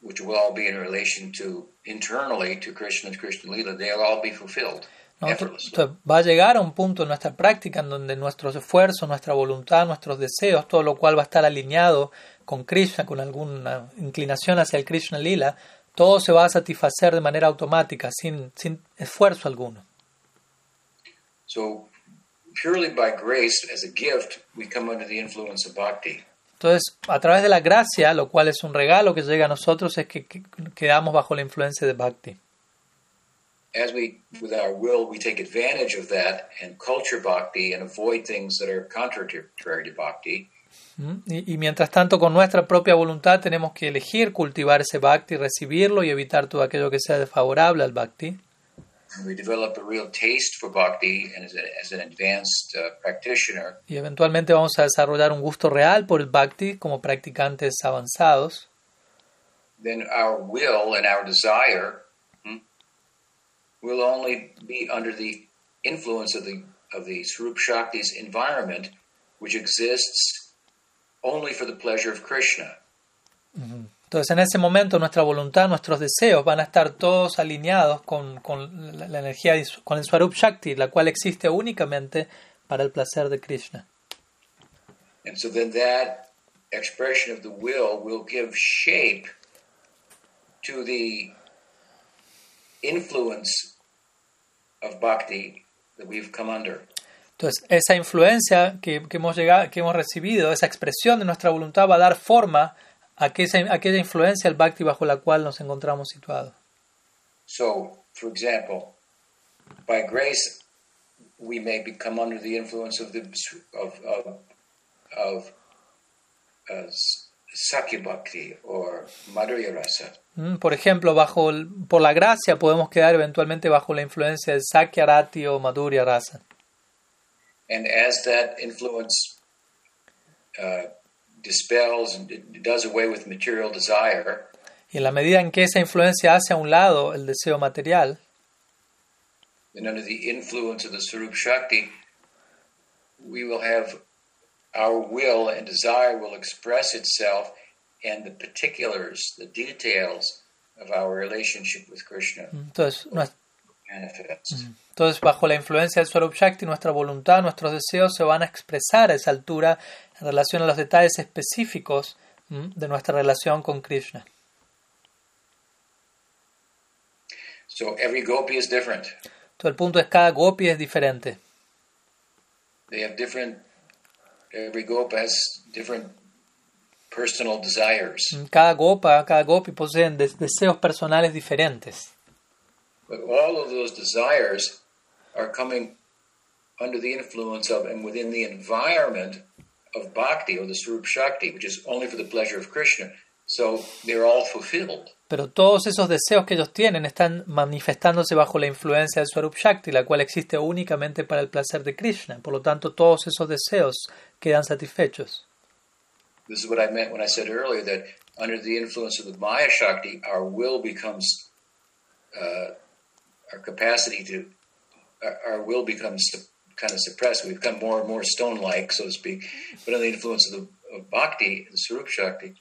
which will all be in relation to internally to Krishna and Krishna Lila, they'll all be fulfilled. ¿no? Entonces, va a llegar a un punto en nuestra práctica en donde nuestros esfuerzos, nuestra voluntad, nuestros deseos, todo lo cual va a estar alineado con Krishna, con alguna inclinación hacia el Krishna Lila, todo se va a satisfacer de manera automática, sin, sin esfuerzo alguno. So, purely by grace as a gift, we come under the influence of bhakti. Entonces, a través de la gracia, lo cual es un regalo que llega a nosotros, es que, que quedamos bajo la influencia de Bhakti. As we, with our will, we take advantage of that and culture bhakti and avoid things that are contrary to bhakti. ¿Mm? Y, y mientras tanto, con nuestra propia voluntad tenemos que elegir cultivar ese Bhakti, recibirlo y evitar todo aquello que sea desfavorable al Bhakti. We develop a real taste for bhakti, and as, a, as an advanced uh, practitioner, Y eventualmente vamos a desarrollar un gusto real por el Bhakti como practicantes avanzados. then our will and our desire hmm, will only be under the influence of the of the Swarup Shakti's environment, which exists only for the pleasure of Krishna. Entonces, en ese momento, nuestra voluntad, nuestros deseos van a estar todos alineados con, con la, la energía, con el Swarup Shakti, la cual existe únicamente para el placer de Krishna. And so then that expression of the will will give shape to the influence of bhakti that we've come under. Entonces, esa influencia que, que hemos llegado, que hemos recibido, esa expresión de nuestra voluntad va a dar forma a aquella, aquella influencia del Bhakti bajo la cual nos encontramos situados. So, for example, by grace, we may become under the influence of the of of, of uh, Sakya Bhakti or Madhurya Rasa. Mm, Por ejemplo, bajo el- por la gracia podemos quedar eventualmente bajo la influencia del Sakya Rati o Madhurya Rasa. And as that influence uh, dispels and does away with material desire, Y en la medida en que esa influencia hace a un lado el deseo material, then under the influence of the Sarup Shakti, we will have our will and desire will express itself and the particulars, the details of our relationship with Krishna. Mm, entonces, nues- manifest. Mm. entonces bajo la influencia del Swarup Shakti, nuestra voluntad, nuestros deseos se van a expresar a esa altura en relación a los detalles específicos de nuestra relación con Krishna. So every gopi is different. Todo el punto es cada gopi es diferente. They have different, every gopa has different personal desires. Cada gopa, cada gopi poseen des- deseos personales diferentes. But all of those desires are coming under the influence of and within the environment of bhakti or the Swarup Shakti, which is only for the pleasure of Krishna. So they're all fulfilled. Pero todos esos deseos que ellos tienen están manifestándose bajo la influencia del Swarup Shakti, la cual existe únicamente para el placer de Krishna. Por lo tanto, todos esos deseos quedan satisfechos. This is what I meant when I said earlier that under the influence of the Maya Shakti, our will becomes, uh, our capacity to, our, will becomes kind of suppressed. We become more and more stone like, so to speak. But under the influence of, the, of Bhakti, Shakti,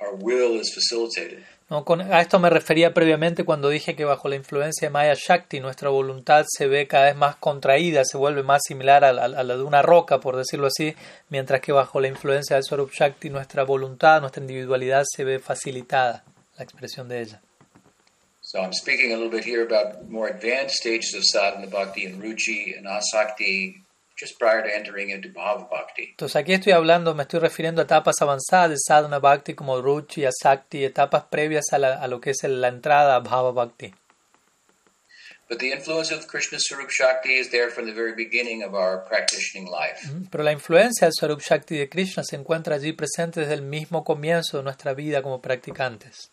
our will is facilitated. ¿No? Con- a esto me refería previamente cuando dije que bajo la influencia de Maya Shakti nuestra voluntad se ve cada vez más contraída, se vuelve más similar a la, a la de una roca, por decirlo así, mientras que bajo la influencia del Swarup Shakti nuestra voluntad, nuestra individualidad se ve facilitada, la expresión de ella. So I'm speaking a little bit here about more advanced stages of sadhana bhakti and ruchi and asakti just prior to entering into bhava bhakti. Entonces aquí estoy hablando, me estoy refiriendo a etapas avanzadas de sadhana bhakti como ruchi, asakti, etapas previas a, la- a lo que es la entrada a bhava bhakti. But the influence of Krishna Swarup Shakti is there from the very beginning of our practicing life. Pero la influencia del Swarup Shakti de Krishna se encuentra allí presente desde el mismo comienzo de nuestra vida como practicantes.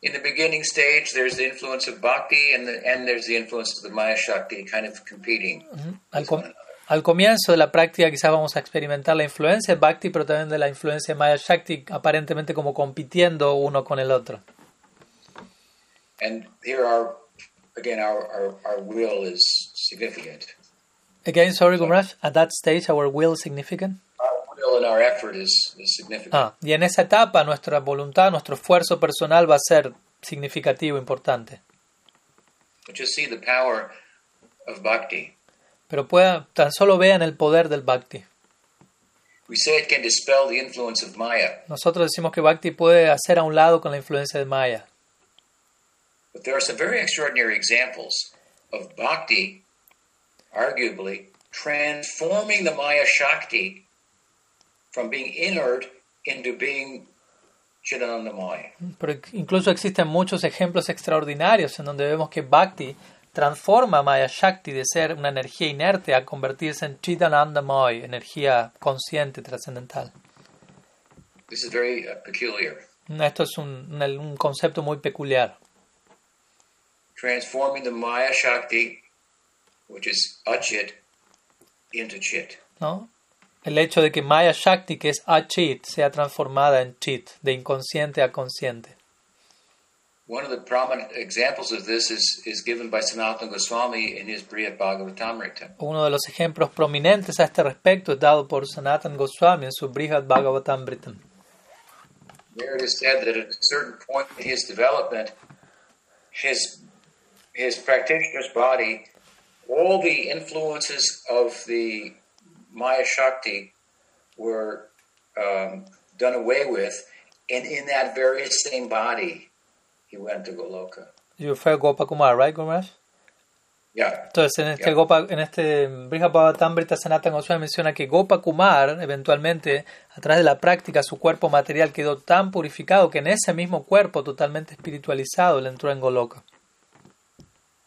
In the beginning stage, there's the influence of Bhakti, and the and there's the influence of the Maya Shakti kind of competing. Al, with com- al comienzo de la práctica quizás vamos a experimentar la influencia de Bhakti, pero también de la influencia de Maya Shakti, aparentemente como compitiendo uno con el otro. And here, our again, our, our, our will is significant. Again, sorry, Gumraj, at that stage our will is significant. Ah, y en esa etapa nuestra voluntad, nuestro esfuerzo personal va a ser significativo, importante. Pero pueda, tan solo vean el poder del Bhakti. We say it can dispel the influence of Maya, Nosotros decimos que Bhakti puede hacer a un lado con la influencia de Maya. but there are some very extraordinary examples of Bhakti, arguably, transforming the Maya Shakti from being inert into being. Pero incluso existen muchos ejemplos extraordinarios en donde vemos que Bhakti transforma Maya Shakti de ser una energía inerte a convertirse en Chidanandamoy, energía consciente, trascendental. This is very uh, peculiar. Esto es un- un concepto muy peculiar. Transforming the Maya Shakti, which is Achit, into Chit. ¿no? El hecho de que Maya Shakti, que es Achit, sea transformada en Chit, de inconsciente a consciente. One of the prominent examples of this is, is given by Sanatana Goswami in his Brihad Bhagavatamrita. Uno de los ejemplos prominentes a este respecto es dado por Sanatan Goswami en su Brihad Bhagavatamritam. There it is said that at a certain point in his development, his his practitioner's body, all the influences of the Maya Shakti were um, done away with, and in that very same body, he went to Goloka. You fue Gopakumar, right, Gurmash? Yeah, Entonces, en este, Yeah. Gopa, en este Brihad Bhagavatamrita Sanatan Goswami menciona que Gopakumar, eventualmente, a través de la práctica, su cuerpo material quedó tan purificado que en ese mismo cuerpo, totalmente espiritualizado, le entró en Goloka,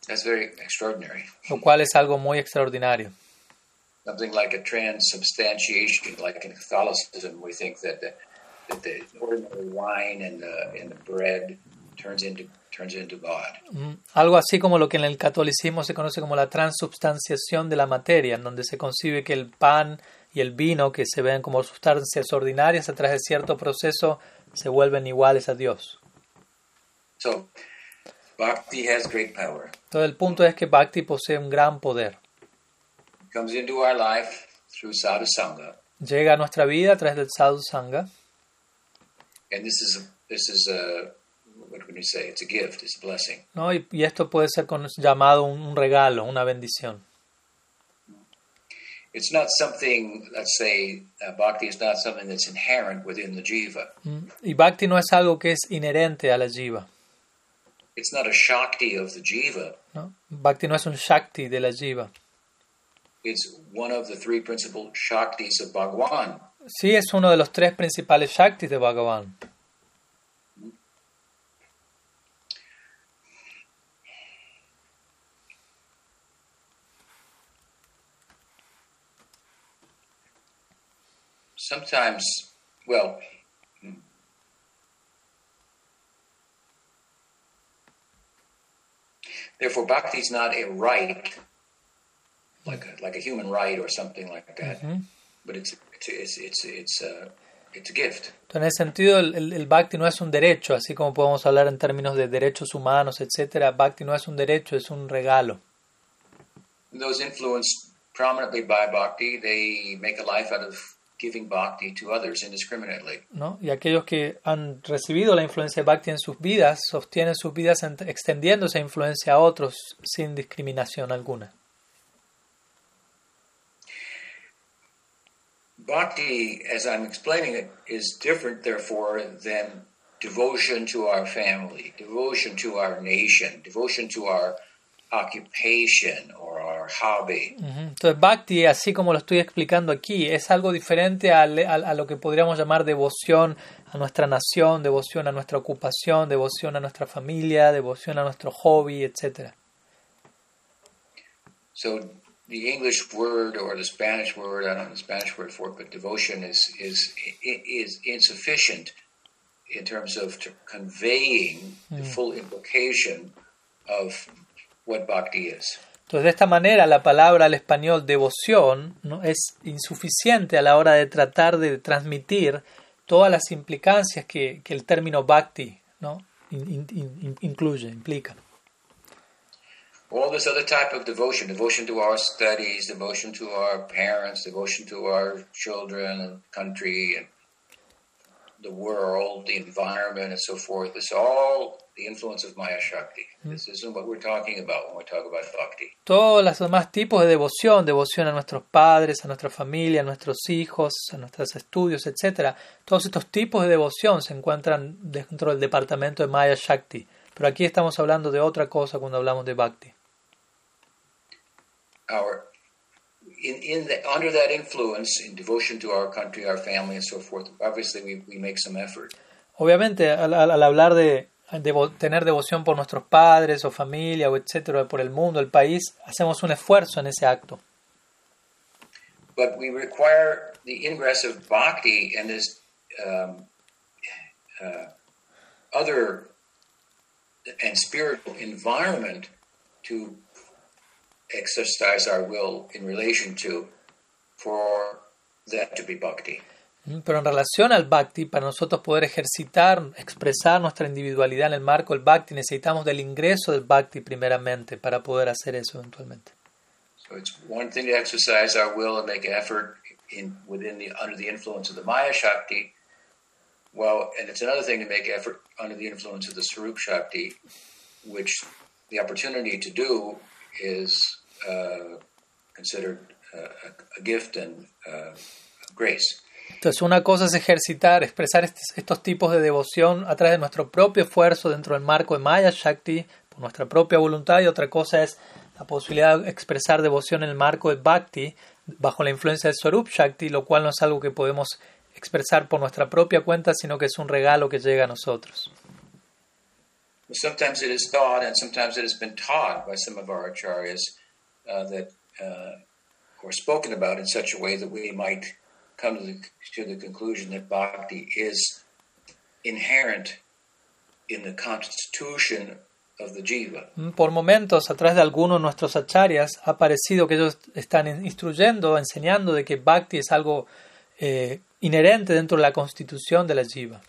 that's very extraordinary. lo cual es algo muy extraordinario. Something like a transubstantiation, like in Catholicism, we think that the, that the ordinary wine and the, and the bread turns into turns into God. Mm, Algo así como lo que en el catolicismo se conoce como la transubstanciación de la materia, en donde se concibe que el pan y el vino, que se ven como sustancias ordinarias, a través de cierto proceso se vuelven iguales a Dios. So, bhakti has great power. Todo el punto es que Bhakti posee un gran poder. Comes into our life through sadhusanga, Llega a nuestra vida a través del sadhu sangha, and this is this is a what can you say? It's a gift. It's a blessing. ¿no? y, y esto puede ser con- llamado un, un regalo, una bendición. It's not something. Let's say uh, bhakti is not something that's inherent within the jiva. Mm, Y Bhakti no es algo que es inherente a la jiva. It's not a shakti of the jiva. ¿no? Bhakti no es un Shakti de la jiva. It's one of the three principal shaktis of Bhagwan. Sí es uno de los tres principales Shaktis de Bhagavan. Sometimes, well. Therefore, bhakti is not a right, like a, like a human right or something like that, Ujú. but it's it's it's it's a it's a gift. En ese sentido, el, el- Bhakti no es un derecho, así como podemos hablar en términos de derechos humanos, etcétera. Bhakti no es un derecho, es un regalo. Those influenced prominently by bhakti, they make a life out of giving bhakti to others indiscriminately. ¿no? Y aquellos que han recibido la influencia de Bhakti en sus vidas, sostienen sus vidas extendiendo esa influencia a otros sin discriminación alguna. Bhakti, as I'm explaining it, is different, therefore, than devotion to our family, devotion to our nation, devotion to our occupation or our hobby. Ujú. Entonces, bhakti, así como lo estoy explicando aquí, es algo diferente al- al- a, lo que podríamos llamar devoción a nuestra nación, devoción a nuestra ocupación, devoción a nuestra familia, devoción a nuestro hobby, etc. So the English word or the Spanish word, I don't know the Spanish word for it, but devotion is is is insufficient in terms of t- conveying the full implication of what bhakti is. Entonces, de esta manera, la palabra al español devoción ¿no? es insuficiente a la hora de tratar de transmitir todas las implicancias que, que el término bhakti ¿no? In- in- in- incluye, implica. All this other type of devotion, devotion to our studies, devotion to our parents, devotion to our children and country and the world, the environment, and so forth, is all the influence of Maya Shakti. Mm-hmm. This isn't what we're talking about when we talk about bhakti. Todos los demás tipos de devoción, devoción a nuestros padres, a nuestra familia, a nuestros hijos, a nuestros estudios, etc. Todos estos tipos de devoción se encuentran dentro del departamento de Maya Shakti. Pero aquí estamos hablando de otra cosa cuando hablamos de Bhakti. Our in, in the, under that influence, in devotion to our country, our family, and so forth, obviously we, we make some effort. Obviamente, al, al- hablar de, devo- tener devoción por nuestros padres o familia o etcétera, por el mundo, el país, hacemos un esfuerzo en ese acto. but we require the ingress of bhakti and this um, uh, other and spiritual environment to exercise our will in relation to for that to be bhakti. Mm, Pero en relación al Bhakti, para nosotros poder ejercitar, expresar nuestra individualidad en el marco del Bhakti, necesitamos del ingreso del Bhakti primeramente para poder hacer eso eventualmente. So it's one thing to exercise our will and make effort in within the under the influence of the Maya Shakti. Well, and it's another thing to make effort under the influence of the Sarup Shakti, which the opportunity to do is uh, considered uh, a, a gift and uh, grace. Entonces, una cosa es ejercitar, expresar estos, estos tipos de devoción a través de nuestro propio esfuerzo dentro del marco de Maya Shakti, por nuestra propia voluntad, y otra cosa es la posibilidad de expresar devoción en el marco de Bhakti, bajo la influencia del Swarup Shakti, lo cual no es algo que podemos expresar por nuestra propia cuenta, sino que es un regalo que llega a nosotros. Sometimes it is thought, and sometimes it has been taught by some of our acharyas uh, that, uh, or spoken about in such a way that we might come to the, to the conclusion that bhakti is inherent in the constitution of the jiva. Por momentos, a través de algunos de nuestros acharyas, ha parecido que ellos están instruyendo, enseñando de que Bhakti es algo eh, inherente dentro de la constitución de la jiva.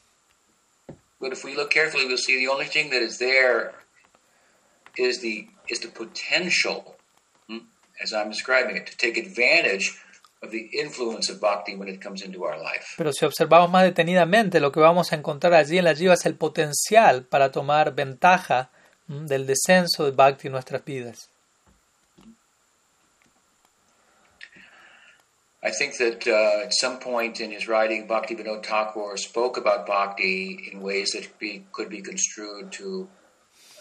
But if we look carefully, we'll see the only thing that is there is the is the potential, as I'm describing it, to take advantage of the influence of bhakti when it comes into our life. Pero si observamos más detenidamente, lo que vamos a encontrar allí en la jiva es el potencial para tomar ventaja del descenso de Bhakti en nuestras vidas. I think that uh, at some point in his writing, Bhakti Vinod Thakur spoke about bhakti in ways that be, could be construed to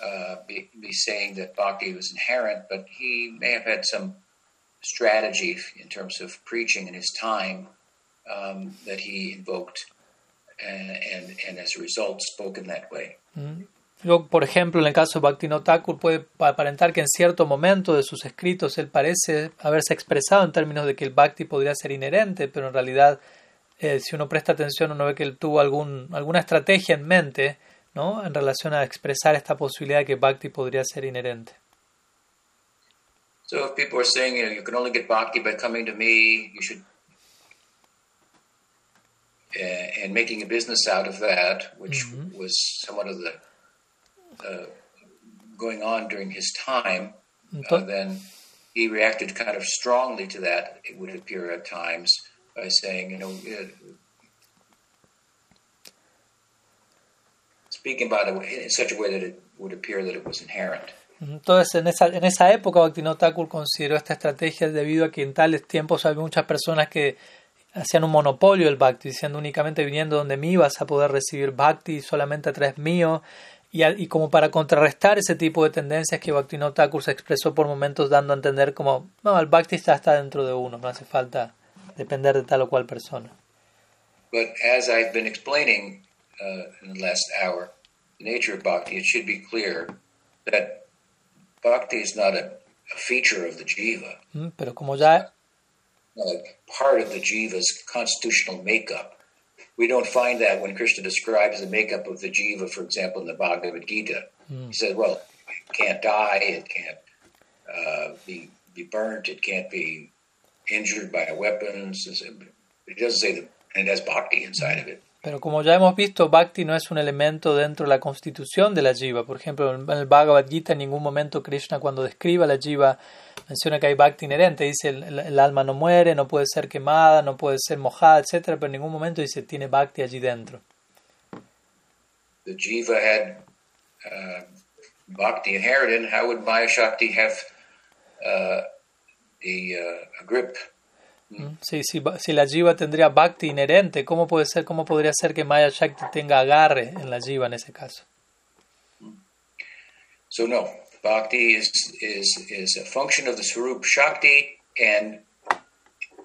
uh, be, be saying that bhakti was inherent, but he may have had some strategy in terms of preaching in his time um, that he invoked, and, and, and as a result, spoke in that way. Luego, por ejemplo, en el caso de Bhaktivinoda Thakur puede aparentar que en cierto momento de sus escritos él parece haberse expresado en términos de que el Bhakti podría ser inherente, pero en realidad, eh, si uno presta atención, uno ve que él tuvo algún, alguna estrategia en mente ¿no? en relación a expresar esta posibilidad de que Bhakti podría ser inherente. So if people are saying, you know, you can only get bhakti by coming to me, you should, uh, and making a business out of that, which was somewhat of the uh, going on during his time, uh, then he reacted kind of strongly to that. It would appear at times by saying, you know, speaking about it in such a way that it would appear that it was inherent. Entonces, en esa, en esa época, Bhaktivinoda Thakur consideró esta estrategia debido a que en tales tiempos había muchas personas que hacían un monopolio del Bhakti, diciendo únicamente viniendo donde mí vas a poder recibir Bhakti solamente a través mío, Y, y como para contrarrestar ese tipo de tendencias que Bhaktivinoda Thakur se expresó por momentos dando a entender como, no, el Bhakti está, está dentro de uno, no hace falta depender de tal o cual persona. But as I've been explaining uh, in the last hour, the nature of bhakti, it should be clear that bhakti is not a, a feature of the jiva, ¿Mm? Pero como ya a part of the jiva's constitutional makeup. We don't find that when Krishna describes the makeup of the jiva, for example, in the Bhagavad Gita. He says, well, it can't die, it can't uh, be, be burnt, it can't be injured by weapons. It doesn't say that, and it has bhakti inside of it. Pero como ya hemos visto, Bhakti no es un elemento dentro de la constitución de la Jiva. Por ejemplo, en el Bhagavad Gita en ningún momento Krishna cuando describe la Jiva menciona que hay Bhakti inherente. Dice el, alma no muere, no puede ser quemada, no puede ser mojada, etcétera, Pero en ningún momento dice tiene Bhakti allí dentro. the jiva had uh, bhakti inherited, how would Maya Shakti have uh, the uh, grip? Sí, sí, si la Jiva tendría Bhakti inherente, ¿cómo, puede ser, ¿cómo podría ser que Maya Shakti tenga agarre en la Jiva en ese caso? So no, bhakti is is is a function of the Swarup Shakti and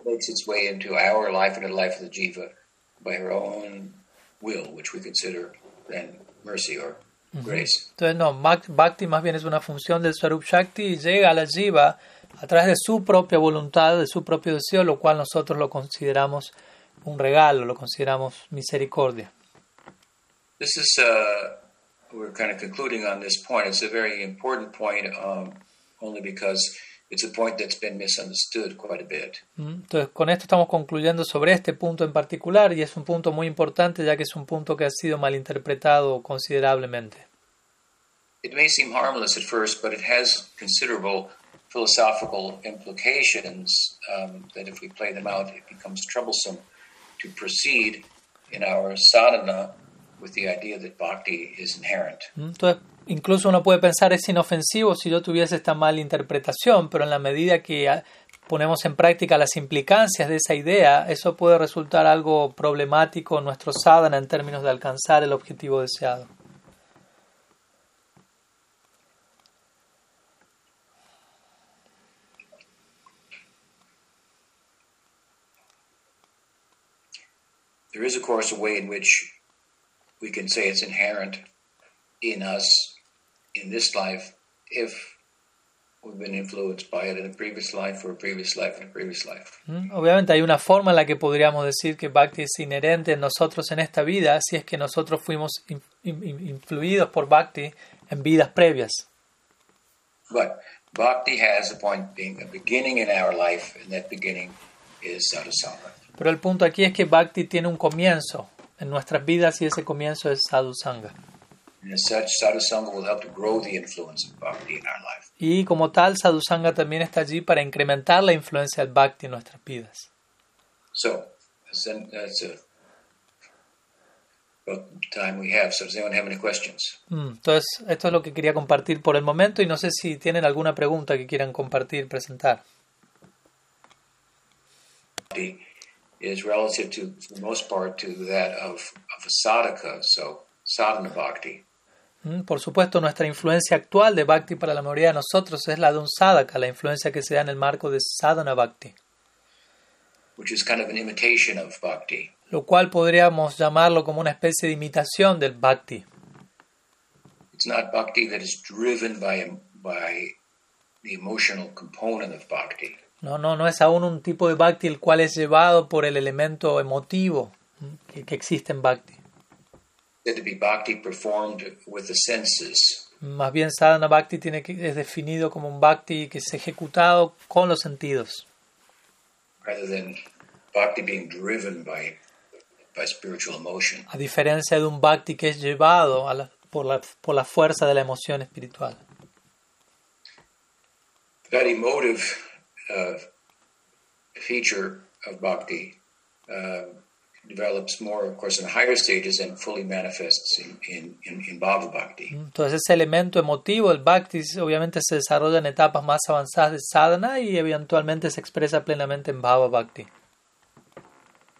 makes its way into our life and the life of the jiva by her own will, which we consider then mercy or grace. Entonces, no, Bhak- Bhakti más bien es una función del Swarup Shakti y llega a la Jiva a través de su propia voluntad, de su propio deseo, lo cual nosotros lo consideramos un regalo, lo consideramos misericordia. This is uh, we're kind of concluding on this point. It's a very important point, um, only because it's a point that's been misunderstood quite a bit. ¿Mm? Entonces, con esto estamos concluyendo sobre este punto en particular y es un punto muy importante ya que es un punto que ha sido malinterpretado considerablemente. It may seem harmless at first, but it has considerable philosophical implications um, that if we play them out, it becomes troublesome to proceed in our sadhana with the idea that bhakti is inherent. ¿Mm? Entonces, incluso uno puede pensar es inofensivo si yo tuviese esta mala interpretación, pero en la medida que ah, ponemos en práctica las implicancias de esa idea, eso puede resultar algo problemático en nuestro sadhana en términos de alcanzar el objetivo deseado. There is, of course, a way in which we can say it's inherent in us in this life if we've been influenced by it in a previous life or a previous life and a previous life. ¿Mm? Obviamente hay una forma en la que podríamos decir que Bhakti es inherente en nosotros en esta vida, si es que nosotros fuimos in- in- influidos por Bhakti en vidas previas. But bhakti has a point being a beginning in our life, and that beginning. Pero el punto aquí es que Bhakti tiene un comienzo en nuestras vidas y ese comienzo es sadhusanga. Y como tal, Sadhu Sangha también está allí para incrementar la influencia del Bhakti en nuestras vidas. So, that's, that's a, about the time we have. So, does anyone have any questions? Mm, Entonces, esto es lo que quería compartir por el momento y no sé si tienen alguna pregunta que quieran compartir, presentar. Bhakti is relative to, for the most part, to that of, of a sadhaka, so sadhana bhakti. Mm, Por supuesto, nuestra influencia actual de Bhakti para la mayoría de nosotros es la de un sadhaka, la influencia que se da en el marco de sadhana Bhakti, which is kind of an imitation of bhakti. lo cual podríamos llamarlo como una especie de imitación del Bhakti. It's not bhakti that is driven by by the emotional component of bhakti. No, no, no es aún un tipo de Bhakti el cual es llevado por el elemento emotivo que, que existe en Bhakti. Más bien sadhana bhakti tiene que, es definido como un bhakti que es ejecutado con los sentidos, a diferencia de un bhakti que es llevado a la- por, la, por la fuerza de la emoción espiritual. That emotive uh, feature of bhakti uh, develops more, of course, in higher stages and fully manifests in, in, in, in bhava bhakti. Entonces ese elemento emotivo del bhakti obviamente se desarrolla en etapas más avanzadas de sadhana y eventualmente se expresa plenamente en bhava bhakti.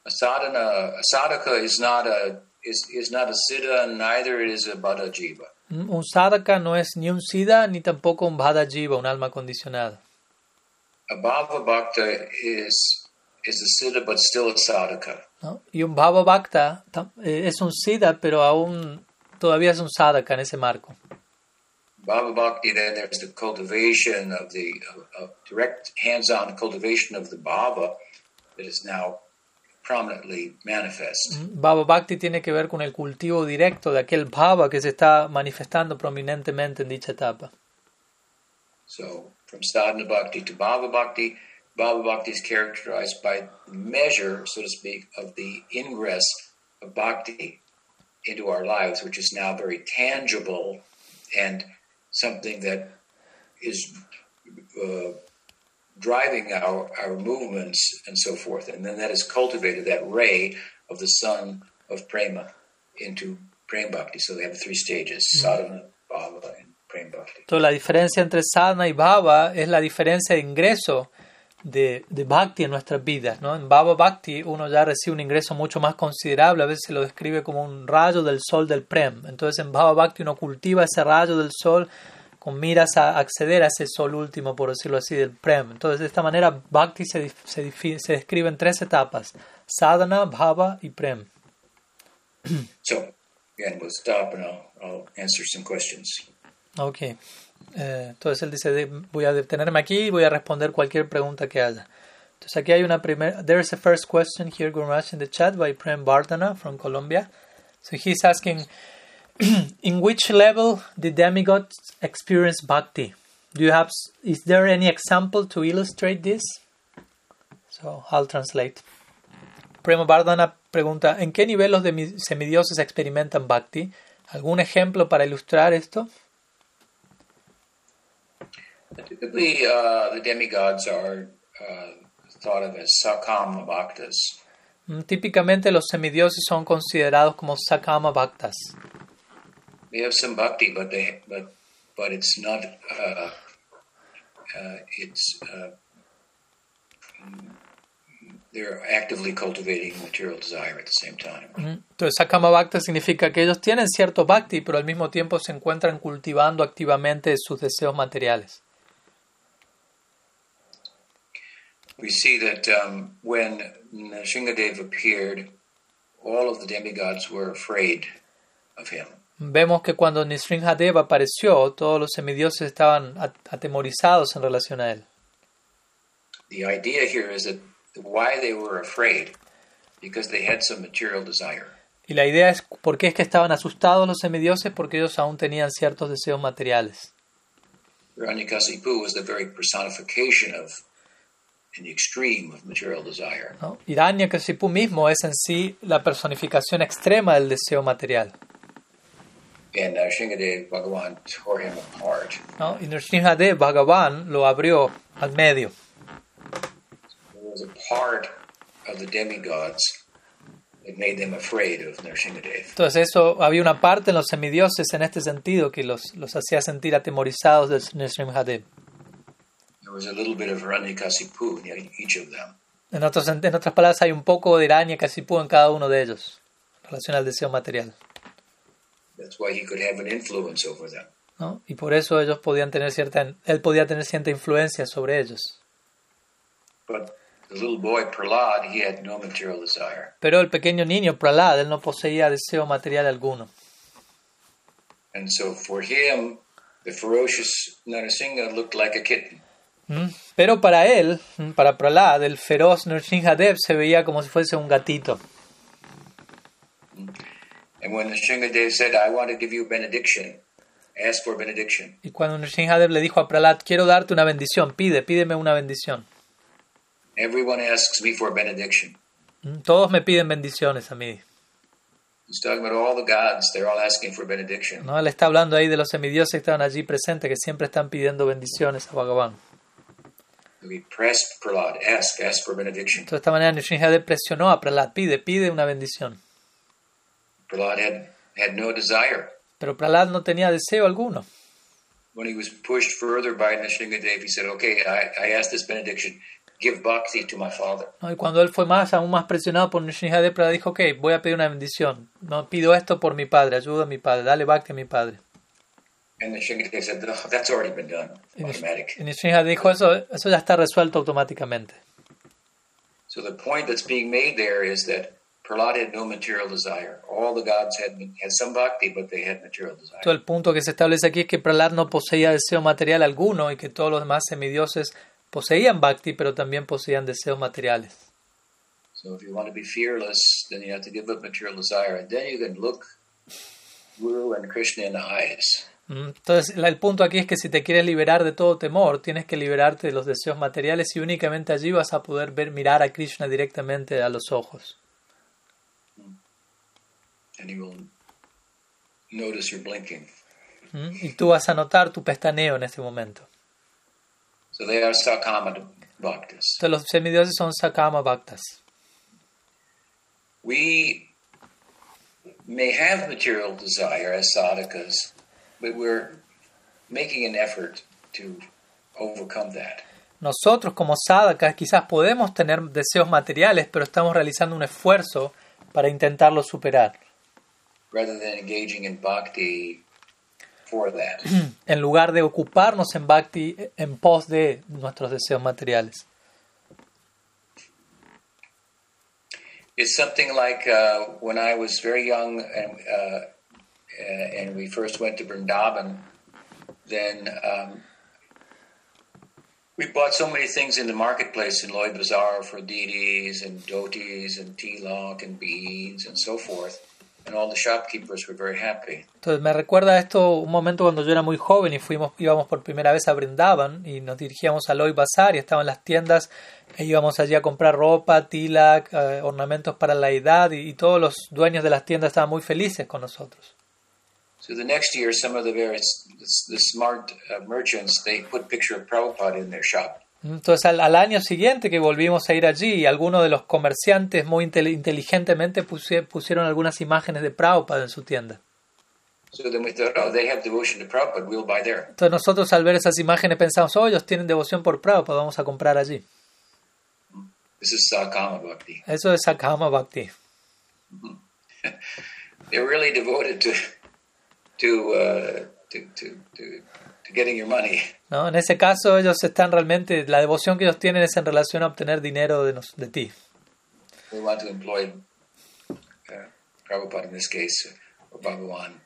A sadhana, a sadhaka is not a is, is not a siddha, neither is a bada jiva. Un sadhaka no es ni un siddha ni tampoco un bhada jiva, un alma condicionada. A bhava bhakta is, is a siddha but still a sadhaka. ¿no? Y un bhava bhakta eh, es un siddha, pero aún todavía es un sadhaka en ese marco. Bhava bhakti, then there's the cultivation of the of, of direct hands-on cultivation of the bhava that is now prominently manifest. Bhava Bhakti tiene que ver con el cultivo directo de aquel bhava que se está manifestando prominentemente en dicha etapa. So from sadhana bhakti to bhava bhakti, bhava bhakti is characterized by the measure, so to speak, of the ingress of bhakti into our lives, which is now very tangible and something that is uh, driving our, our movements and so forth. And then that is cultivated, that ray of the sun of prema into prema bhakti. So they have three stages, sadhana, bhava. Entonces, la diferencia entre sadhana y bhava es la diferencia de ingreso de, de bhakti en nuestras vidas. ¿no? En bhava bhakti uno ya recibe un ingreso mucho más considerable, a veces se lo describe como un rayo del sol del prem. Entonces en bhava bhakti uno cultiva ese rayo del sol con miras a acceder a ese sol último, por decirlo así, del prem. Entonces de esta manera bhakti se, se, se describe en tres etapas, sadhana, bhava y prem. So, again, we'll stop and I'll, I'll answer some questions. Ok. Eh, entonces él dice, voy a detenerme aquí y voy a responder cualquier pregunta que haya. Entonces aquí hay una primera, there's a first question here, Guru Maharaj, in the chat by Prem Bardana from Colombia. So he's asking, in which level did demigods experience bhakti? Do you have, is there any example to illustrate this? So I'll translate. Prema Bardana pregunta, ¿en qué nivel los semidioses experimentan bhakti? ¿Algún ejemplo para ilustrar esto? Typically, uh, the demigods are uh, thought of as sakama bhaktas. Mm, Típicamente los semidioses son considerados como sakama bhaktas. They have some bhakti, but they but but it's not. Uh, uh, it's uh, they're actively cultivating material desire at the same time. Mm, Entonces sakama bhakta significa que ellos tienen cierto bhakti, pero al mismo tiempo se encuentran cultivando activamente sus deseos materiales. We see that um, when appeared, all of the demigods were afraid of him. Vemos que cuando Nisringadev apareció, todos los semidioses estaban at- atemorizados en relación a él. The idea here is that why they were afraid, because they had some material desire. Y la idea es por qué es que estaban asustados los semidioses, porque ellos aún tenían ciertos deseos materiales. Hiranyakasipu was the very personification of, ¿no? Hiranyakashipu mismo es en sí la personificación extrema del deseo material. And uh, Shingadev Bhagavan tore him apart. ¿no? Y Nrsimhadev Bhagavan lo abrió al medio. There was a part of the demigods that made them afraid of Nrsingadev. Entonces eso había una parte en los semidioses en este sentido que los, los hacía sentir atemorizados de Nrsimhadev. En, otros, en otras palabras, hay un poco de Hiranyakashipu en cada uno de ellos en relación al deseo material. That's why he could have an influence over them. ¿no? Y por eso ellos podían tener cierta, él podía tener cierta influencia sobre ellos. But the little boy Prahlad, he had no material desire. Pero el pequeño niño Prahlad, él no poseía deseo material alguno. And so for him, the ferocious Narasingha looked like a kitten. ¿Mm? Pero para él, ¿mm? para Prahlad, el feroz Nrsimhadev se veía como si fuese un gatito. And when Nrsingadev said, I want to give you benediction, ask for benediction. Y cuando Nrsimhadev le dijo a Prahlad, quiero darte una bendición, pide, pídeme una bendición. Everyone asks me for benediction. ¿Mm? Todos me piden bendiciones a mí. He's talking about all the gods, they're all asking for benediction. ¿no? Él está hablando ahí de los semidioses que estaban allí presentes, que siempre están pidiendo bendiciones a Bhagavan. We pressed Prahlad, ask, ask for benediction. Entonces, de esta manera Nrsimhadev presionó a Prahlad, pide, pide una bendición. Prahlad had, had no desire. Pero Prahlad no tenía deseo alguno. When he was pushed further by Nrsingadev, he said, Okay, I, I asked this benediction, give bhakti to my father. ¿no? Y cuando él fue más, aún más presionado por Nrsimhadev, Prahlad dijo, ok, voy a pedir una bendición. No pido esto por mi padre, ayuda a mi padre, dale bhakti a mi padre. And the said, "Oh, that's already been done, automatic. y Nishringa dijo, eso, eso ya está resuelto automáticamente. So the point that's being made there is that Prahlad had no material desire. All the gods had had some bhakti, but they had material desire. Todo el punto que se establece aquí es que Prahlad no poseía deseo material alguno y que todos los demás semidioses poseían bhakti, pero también poseían deseos materiales. So if you want to be fearless, then you have to give up material desire, and then you can look Guru and Krishna in the eyes. Mm, Entonces, el punto aquí es que si te quieres liberar de todo temor, tienes que liberarte de los deseos materiales y únicamente allí vas a poder ver mirar a Krishna directamente a los ojos. and he will notice you're blinking. Mm, Y tú vas a notar tu pestaneo en este momento. So they are Sakama Bhaktas. Entonces, los semidioses son Sakama Bhaktas. We may have material desire as sadhakas, we're making an effort to overcome that. Nosotros como sadhakas quizás podemos tener deseos materiales, pero estamos realizando un esfuerzo para intentarlo superar. rather than engaging in bhakti for that. en lugar de ocuparnos en bhakti en pos de nuestros deseos materiales. it's something like uh, when I was very young and, uh, uh, and we first went to Vrindavan, then um, we bought so many things in the marketplace in Lloyd Bazaar for deities and dhotis and tilak and beads and so forth. And all the shopkeepers were very happy. Entonces me recuerda esto un momento cuando yo era muy joven y fuimos íbamos por primera vez a Brindavan y nos dirigíamos a Loy Bazar y estaban las tiendas e íbamos allí a comprar ropa, tilak, eh, ornamentos para la edad y, y todos los dueños de las tiendas estaban muy felices con nosotros. So the next year, some of the very the smart uh, merchants they put picture of Prabhupada in their shop. Entonces al, al año siguiente que volvimos a ir allí, algunos de los comerciantes muy intel- inteligentemente pusie- pusieron algunas imágenes de Prabhupada en su tienda. Oh, they have devotion to Prabhupada, we'll buy there. Entonces nosotros al ver esas imágenes pensamos, oh, ellos tienen devoción por Prabhupada, vamos a comprar allí. This is Sakama Bhakti. Eso es Sakama Bhakti. They're really devoted to to uh, to, to, to to getting your money. ¿no? En ese caso ellos están realmente, la devoción que ellos tienen es en relación a obtener dinero de, nos- de ti. They want to employ uh, Prabhupada in this case, or Bhagavan,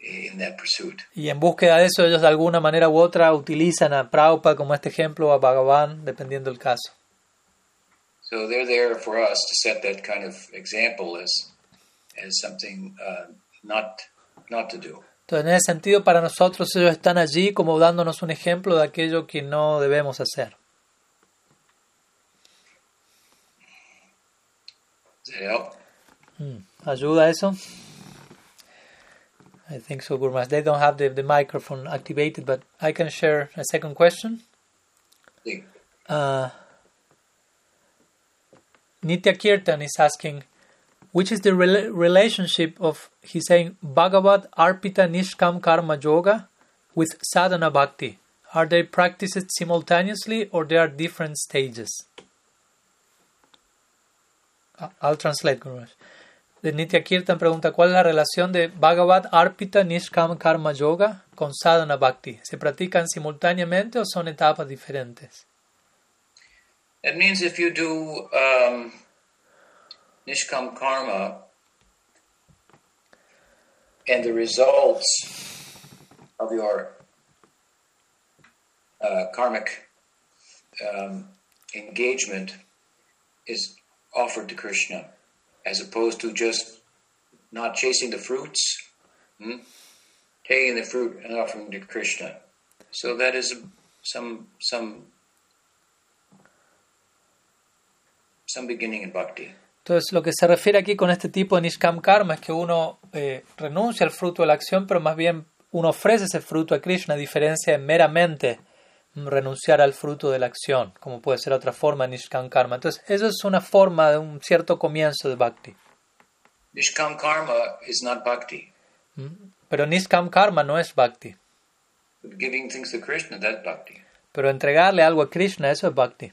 in that pursuit. Y en búsqueda de eso ellos de alguna manera u otra utilizan a Prabhupada como este ejemplo o a Bhagavan, dependiendo del caso. So they're there for us to set that kind of example as as something uh, not not to do. Entonces, en ese sentido, para nosotros ellos están allí como dándonos un ejemplo de aquello que no debemos hacer. Help? ¿Ayuda eso? I think so, Gurmas. They don't have the, the microphone activated, but I can share a second question. Sí. Uh, Nitya Kirtan is asking, which is the rela- relationship of, he's saying, Bhagavad Arpita Nishkam Karma Yoga with Sadhana Bhakti? Are they practiced simultaneously or there are different stages? Ah, I'll translate, Guru. De Nitya Kirtan pregunta, ¿cuál es la relación de Bhagavad Arpita Nishkam Karma Yoga con Sadhana Bhakti? ¿Se practican simultáneamente o son etapas diferentes? That means if you do um, Nishkam Karma and the results of your uh, karmic um, engagement is offered to Krishna, as opposed to just not chasing the fruits, hmm, taking the fruit and offering to Krishna. So that is some some some beginning in bhakti. Entonces, lo que se refiere aquí con este tipo de Nishkam Karma es que uno eh, renuncia al fruto de la acción, pero más bien uno ofrece ese fruto a Krishna, a diferencia de meramente mm, renunciar al fruto de la acción, como puede ser otra forma de Nishkam Karma. Entonces, eso es una forma de un cierto comienzo de Bhakti. Nishkam karma is not bhakti. Pero Nishkam Karma no es Bhakti. But giving things to Krishna, that's bhakti. Pero entregarle algo a Krishna, eso es Bhakti.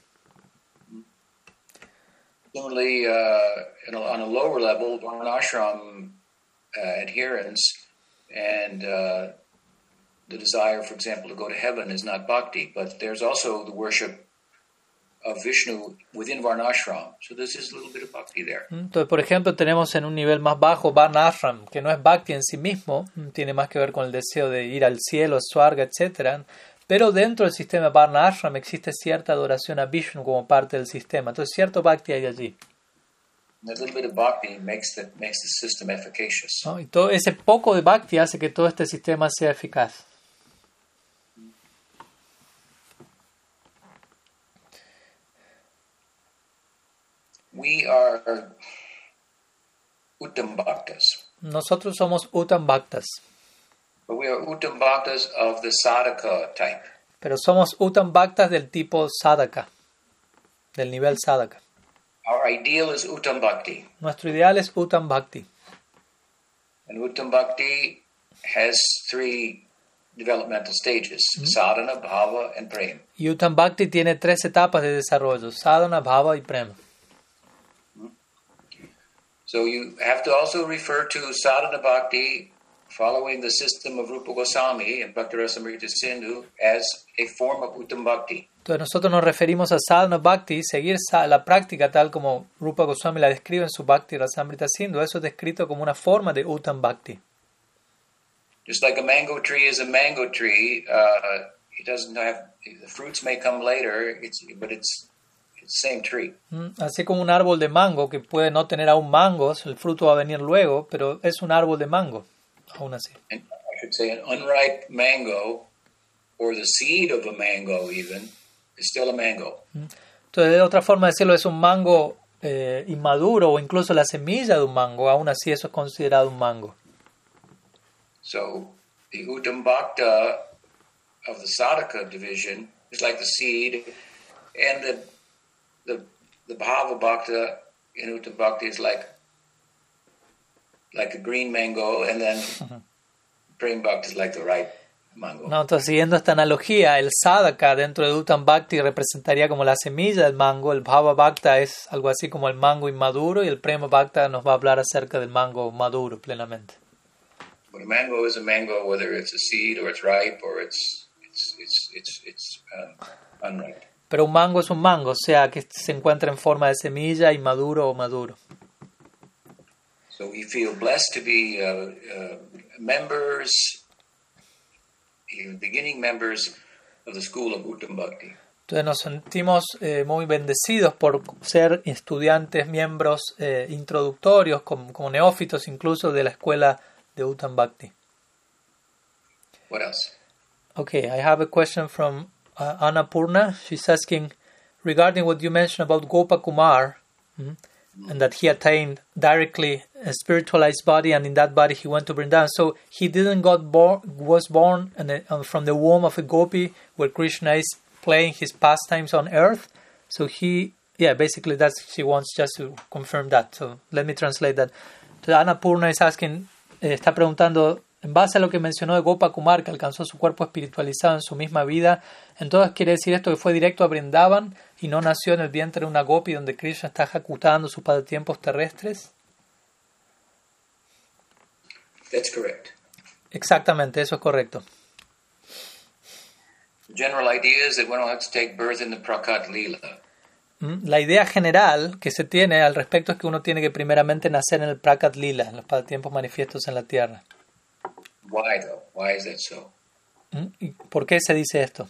Similarly, uh, a, on a lower level, varnashram uh, adherence and uh, the desire, for example, to go to heaven is not bhakti, but there's also the worship of Vishnu within Varnashram. So there's just a little bit of bhakti there. Entonces, por ejemplo, tenemos en un nivel más bajo Varna Ashram, que no es bhakti en sí mismo, tiene más que ver con el deseo de ir al cielo, Swarga, etc. Pero dentro del sistema Varna Ashram existe cierta adoración a Vishnu como parte del sistema. Entonces, cierto bhakti hay allí. ¿no? Y todo ese poco de bhakti hace que todo este sistema sea eficaz. We are Nosotros somos Uttam Bhaktas, we are Uttam Bhaktas of the sadhaka type. pero somos Uttam Bhaktas del tipo Sadaka, del nivel Sadaka. Our ideal is Uttam Bhakti. Nuestro ideal es Uttam Bhakti. And Uttam Bhakti has three developmental stages sadhana, bhava, and prema. Y Uttam Bhakti tiene tres etapas de desarrollo, sadhana, bhava y prema. So you have to also refer to sadhana bhakti following the system of Rupa Goswami and Bhaktirasamrita Sindhu as a form of Uttam Bhakti. Entonces nosotros nos referimos a sadhana bhakti, seguir la práctica tal como Rupa Goswami la describe en su Bhakti Rasamrita Sindhu, eso es descrito como una forma de Uttam Bhakti. Just like a mango tree is a mango tree, uh, it doesn't have the fruits may come later. It's but it's same tree. Mm, Así como un árbol de mango que puede no tener aún mangos, el fruto va a venir luego, pero es un árbol de mango, aún así. And I should say an unripe mango, or the seed of a mango even, is still a mango. Entonces, de otra forma de decirlo, es un mango eh, inmaduro o incluso la semilla de un mango, aún así eso es considerado un mango. So the Uttam Bhakta of the Sadhaka division is like the seed, and the the the Bhava Bhakta in Uttam Bhakti is like like a green mango, and then Prem Bhakti is like the ripe mango. No, entonces, siguiendo esta analogía, el sadaka dentro de Uttam Bhakti representaría como la semilla del mango, el Bhava Bhakta es algo así como el mango inmaduro y el Prema Bhakta nos va a hablar acerca del mango maduro plenamente. But a mango is a mango, whether it's a seed or it's ripe or it's it's it's it's it's um, unripe. Pero un mango es un mango, o sea que se encuentra en forma de semilla, inmaduro o maduro. So we feel blessed to be uh, uh, members, beginning members of the school of Uttam Bhakti. Entonces nos sentimos eh, muy bendecidos por ser estudiantes, miembros eh, introductorios, como, como neófitos incluso de la escuela de Uttam Bhakti. What else? Okay, I have a question from uh, Anna Purna. She's asking regarding what you mentioned about Gopa Kumar mm, and that he attained directly a spiritualized body, and in that body he went to Vrindavan. So he didn't got born, was born a, uh, from the womb of a gopi where Krishna is playing his pastimes on earth. So he, yeah, basically that's she wants just to confirm that. So let me translate that. So Anna Purna is asking, eh, está preguntando en base a lo que mencionó de Gopa Kumar, que alcanzó su cuerpo espiritualizado en su misma vida, entonces quiere decir esto que fue directo a Brindavan y no nació en el vientre de una gopi donde Krishna está ejecutando sus pasatiempos terrestres. That's correct. Exactamente, eso es correcto. The general idea is that one has to take birth in the Prakat Leela. ¿Mm? La idea general que se tiene al respecto es que uno tiene que primeramente nacer en el Prakat Lila, en los pasatiempos manifiestos en la tierra. Why though? Why is that so? ¿Mm? ¿Y por qué se dice esto?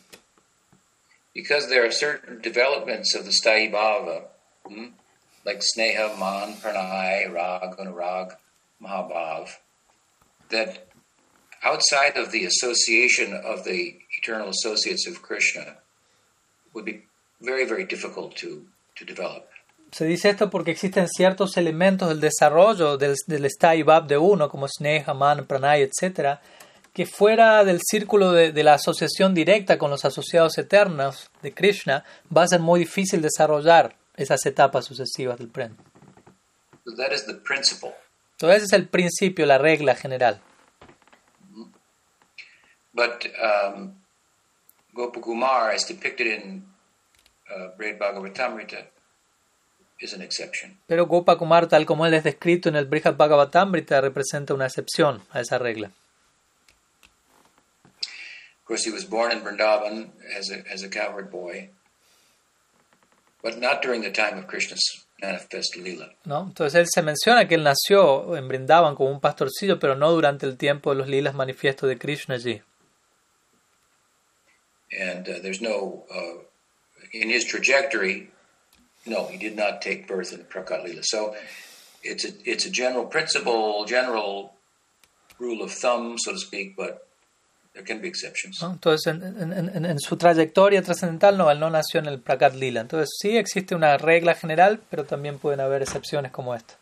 Because there are certain developments of the Sthayi Bhava, hmm, like Sneha, Man, Pranay, Rag, Anurag, Mahabhav, that outside of the association of the eternal associates of Krishna would be very, very difficult to, to develop. Se dice esto porque existen ciertos elementos del desarrollo del, de uno, como Sneha, Man, Pranay, etc., que fuera del círculo de, de la asociación directa con los asociados eternos de Krishna, va a ser muy difícil desarrollar esas etapas sucesivas del Prem. So that is the principle. Entonces ese es el principio, la regla general. But um, Gopakumar, as depicted in uh, Bhagavatamrita, is an exception. Pero Gopa Kumar, tal como él es descrito en el Brihad Bhagavatamrita, representa una excepción a esa regla. course, he was born in Vrindavan as a, as a cowherd boy, but not during the time of Krishna's. ¿No? Entonces él se menciona que él nació en Brindavan como un pastorcillo, pero no durante el tiempo de los lilas manifiestos de Krishna allí. And uh, there's no, uh, in his trajectory, no, he did not take birth in Prakat Lila. So it's a, it's a general principle, general rule of thumb, so to speak, but there can be exceptions. ¿no? Entonces, en, en- en- en su trayectoria trascendental, no, él no nació en el Prakat Lila. Entonces, sí existe una regla general, pero también pueden haber excepciones como esta.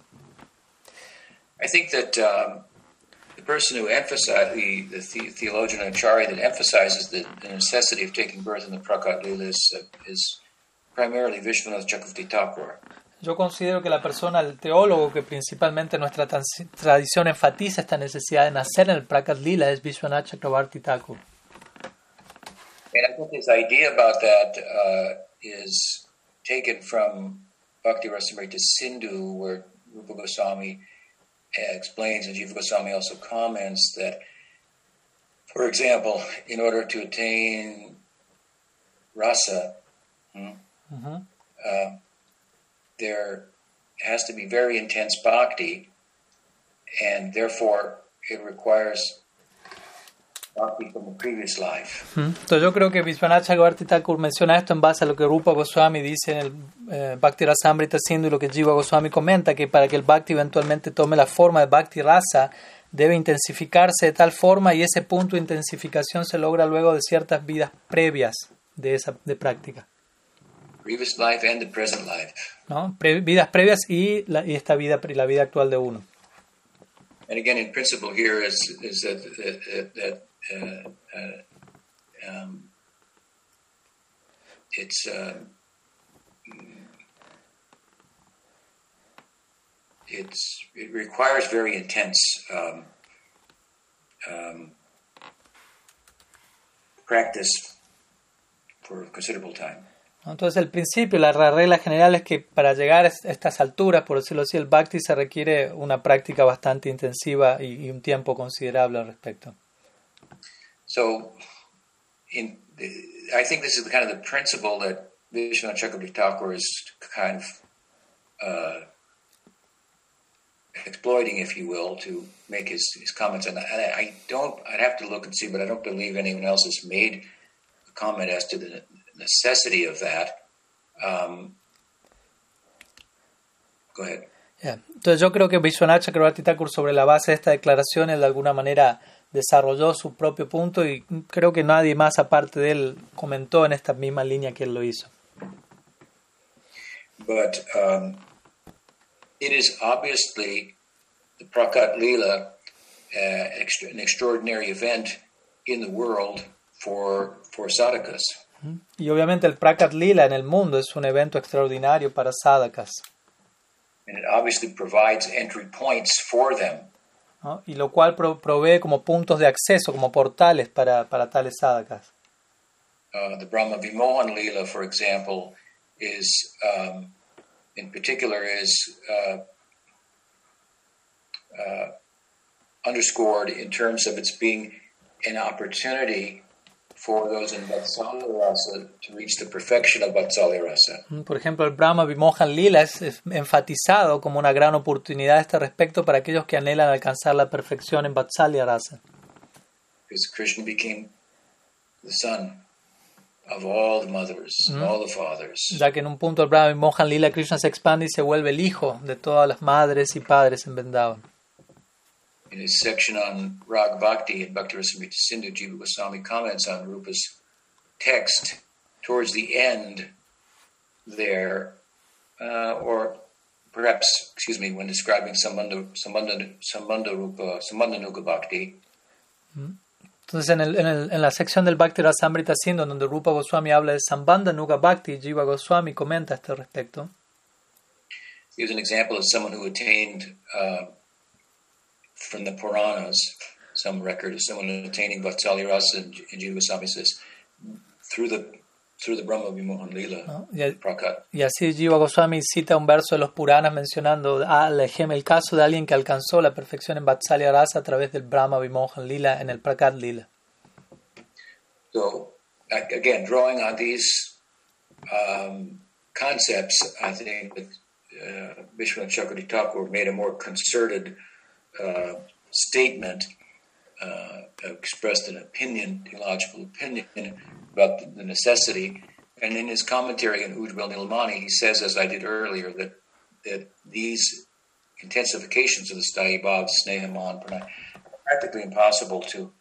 I think that um, the person who emphasized, the, the, the theologian Acharya that emphasizes the, the necessity of taking birth in the Prakat Lila is, uh, is primarily Vishwanath Chakravarti Thakur. Yo considero que la persona, el teólogo que principalmente nuestra tradición enfatiza esta necesidad de nacer en el Prakat Lila es Vishwanath Chakravarti Thakur. And I think his idea about that uh, is taken from Bhakti Rasamrita Sindhu, where Rupa Goswami explains, and Jiva Goswami also comments that, for example, in order to attain rasa, hmm, Ujú. uh, there has to be very intense bhakti, and therefore it requires bhakti from previous life. Ujú. Entonces yo creo que Vishwanath Chakravarti Thakur menciona esto en base a lo que Rupa Goswami dice en el eh, Bhakti Rasamrita Sindhu y lo que Jiva Goswami comenta, que para que el Bhakti eventualmente tome la forma de Bhakti Rasa, debe intensificarse de tal forma y ese punto de intensificación se logra luego de ciertas vidas previas de esa de práctica. Previous life and the present life. ¿no? Pre- vidas previas y, la, y esta vida, la vida actual de uno. And again, in principle, here is is that that, that uh, uh, um, it's uh, it's it requires very intense um, um, practice for a considerable time. Entonces, el principio, la regla general es que para llegar a est- estas alturas, por decirlo así, el bhakti se requiere una práctica bastante intensiva y, un tiempo considerable al respecto. So, in I think this is kind of the principle that Vishwanath Chakravarti Thakur is kind of uh, exploiting, if you will, to make his, his comments. And I, I don't, I'd have to look and see, but I don't believe anyone else has made a comment as to the necessity of that. Um, go ahead. Ya. Entonces, yo creo que Vishwanath Chakravarti Thakur, sobre la base de esta declaración, él de alguna manera desarrolló su propio punto y creo que nadie más aparte de él comentó en esta misma línea que él lo hizo. but um, it is obviously the Prakat Leela, uh, an extraordinary event in the world for for sadhakas. Y obviamente el Prakat Lila en el mundo es un evento extraordinario para sadhakas. And it obviously provides entry points for them. ¿no? y lo cual pro- provee como puntos de acceso, como portales para, para tales sadhakas. Uh, the Brahma Vimohan Leela, for example, is um, in particular is uh, uh, underscored in terms of its being an opportunity for those in Rasa to reach the perfection of Rasa. Mm, Por ejemplo, el Brahma Vimohan Lila es, es enfatizado como una gran oportunidad a este respecto para aquellos que anhelan alcanzar la perfección en Vatsalya Rasa. Because Krishna became the son of all the mothers, and all the fathers. Ya que en un punto el Brahma Vimohan Lila Krishna se expande y se vuelve el hijo de todas las madres y padres en Vrindavan. In his section on Rag Bhakti and Bhakti Rasamrita Sindhu, Jiva Goswami comments on Rupa's text towards the end there, uh, or perhaps, excuse me, when describing Sambandha, Sambandha, Sambandha Rupa, Sambandha Nuga Bhakti, Entonces, en, el, en, el, en la sección del Bhakti Rasamrita Sindhu, donde Rupa Goswami habla de Sambandha Nuga Bhakti, Jiva Goswami comenta a este respecto. gives an example of someone who attained uh, from the Puranas, some record of someone attaining Vatsalya Rasa, Jiva Goswami says, through the through the Brahma Vimohan Lila, ¿no? Y, el- y así Jiva Goswami cita un verso de los Puranas mencionando ah, el caso de alguien que alcanzó la perfección en Vatsalya Rasa a través del Brahma Vimohan Lila en el Prakat Lila. So, again, drawing on these um, concepts, I think that uh, Vishwanath Chakravarti Thakur made a more concerted uh, statement, uh, expressed an opinion, theological opinion about the necessity. And in his commentary on Ujjwal Nilmani, he says, as I did earlier, that, that these intensifications of the Sthayi Bhav, Snehaman, are practically impossible to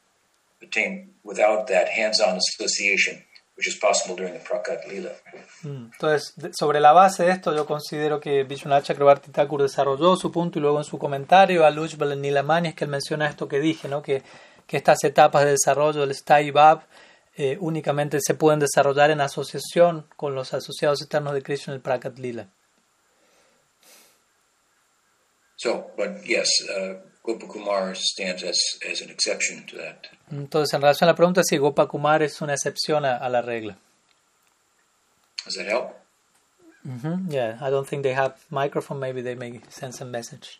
attain without that hands-on association which is possible during the Prakat Lila. Mm. Entonces, sobre la base de esto, yo considero que Vishwanath Chakrabarti Thakur desarrolló su punto y luego en su comentario a Lujbal Nilamani es que él menciona esto que dije, ¿no? que, que estas etapas de desarrollo del Stai Bab eh, únicamente se pueden desarrollar en asociación con los asociados externos de Krishna en el Prakat Lila. So, but yes, uh, Gopakumar stands as, as an exception to that. Entonces, en relación a la pregunta, sí, Gopakumar es una excepción a, a la regla. Does that help? Mm -hmm. Yeah, I don't think they have microphone. Maybe they may send some message.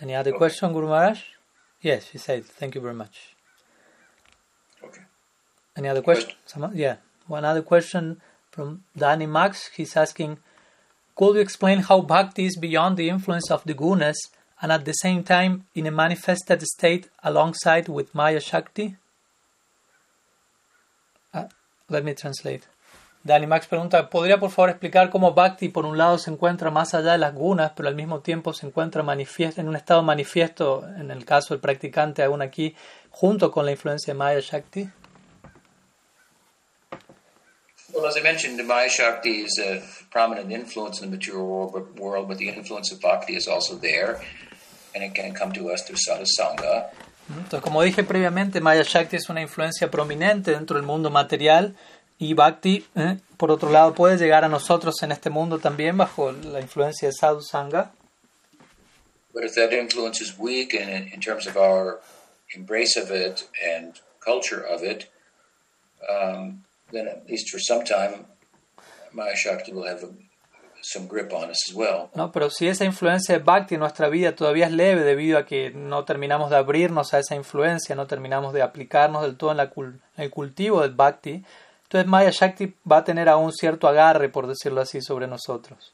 Any other okay. question, Guru Maharaj? Yes, she said. Thank you very much. Okay. Any other question? question? Yeah. One other question from Danny Max. He's asking, could you explain how bhakti is beyond the influence of the gunas and at the same time in a manifested state alongside with Maya Shakti? Uh, let me translate. Dani Max pregunta, ¿podría por favor explicar cómo Bhakti por un lado se encuentra más allá de las gunas, pero al mismo tiempo se encuentra en un estado manifiesto, en el caso del practicante aún aquí, junto con la influencia de Maya Shakti? Well, as I mentioned, Maya Shakti is a prominent influence in the material world, but the influence of Bhakti is also there. Entonces, como dije previamente, Maya Shakti es una influencia prominente dentro del mundo material y Bhakti, eh, por otro lado, puede llegar a nosotros en este mundo también bajo la influencia de Sadhu Sangha. But if that influence is weak in, in terms of our embrace of it and culture of it, um, then at least for some time, Maya Shakti will have a no, pero si esa influencia de Bhakti en nuestra vida todavía es leve debido a que no terminamos de abrirnos a esa influencia, no terminamos de aplicarnos del todo en, la, el cultivo del Bhakti, entonces Maya Shakti va a tener aún cierto agarre, por decirlo así, sobre nosotros.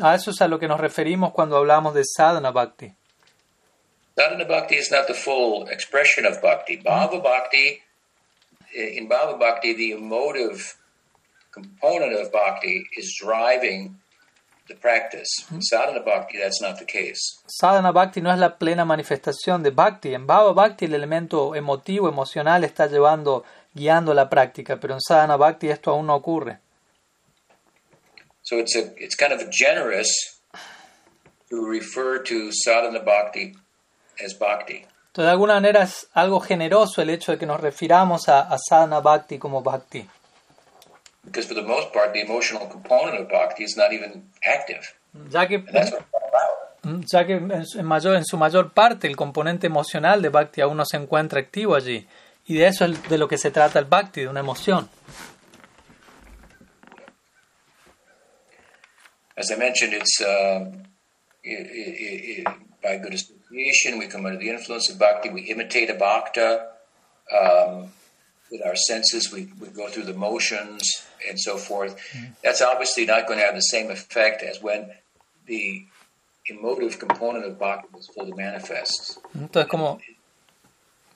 A eso es a lo que nos referimos cuando hablamos de sadhana bhakti. Sadhana bhakti is not the full expression of bhakti. Bhava bhakti in Bhava Bhakti, the emotive component of bhakti is driving the practice. In sadhana Bhakti, that's not the case. Sadhana Bhakti no es la plena manifestación de Bhakti. En Bhava Bhakti, el elemento emotivo, emocional, está llevando, guiando la práctica, pero en Sadhana Bhakti esto aún no ocurre. So it's, a, it's kind of generous to refer to sadhana Bhakti as Bhakti. Entonces, de alguna manera es algo generoso el hecho de que nos refiramos a, a sadhana bhakti como bhakti. Because for the most part, the emotional component of bhakti is not even active. Ya que, mm, ya que en, mayor, en su mayor parte el componente emocional de bhakti aún no se encuentra activo allí. Y de eso es de lo que se trata el bhakti, de una emoción. As I mentioned, it's uh, it, it, it, by we come under the influence of bhakti, we imitate a bhakta um, with our senses, we, we go through the motions and so forth. Mm. That's obviously not going to have the same effect as when the emotive component of bhakti is fully manifest. Entonces, como...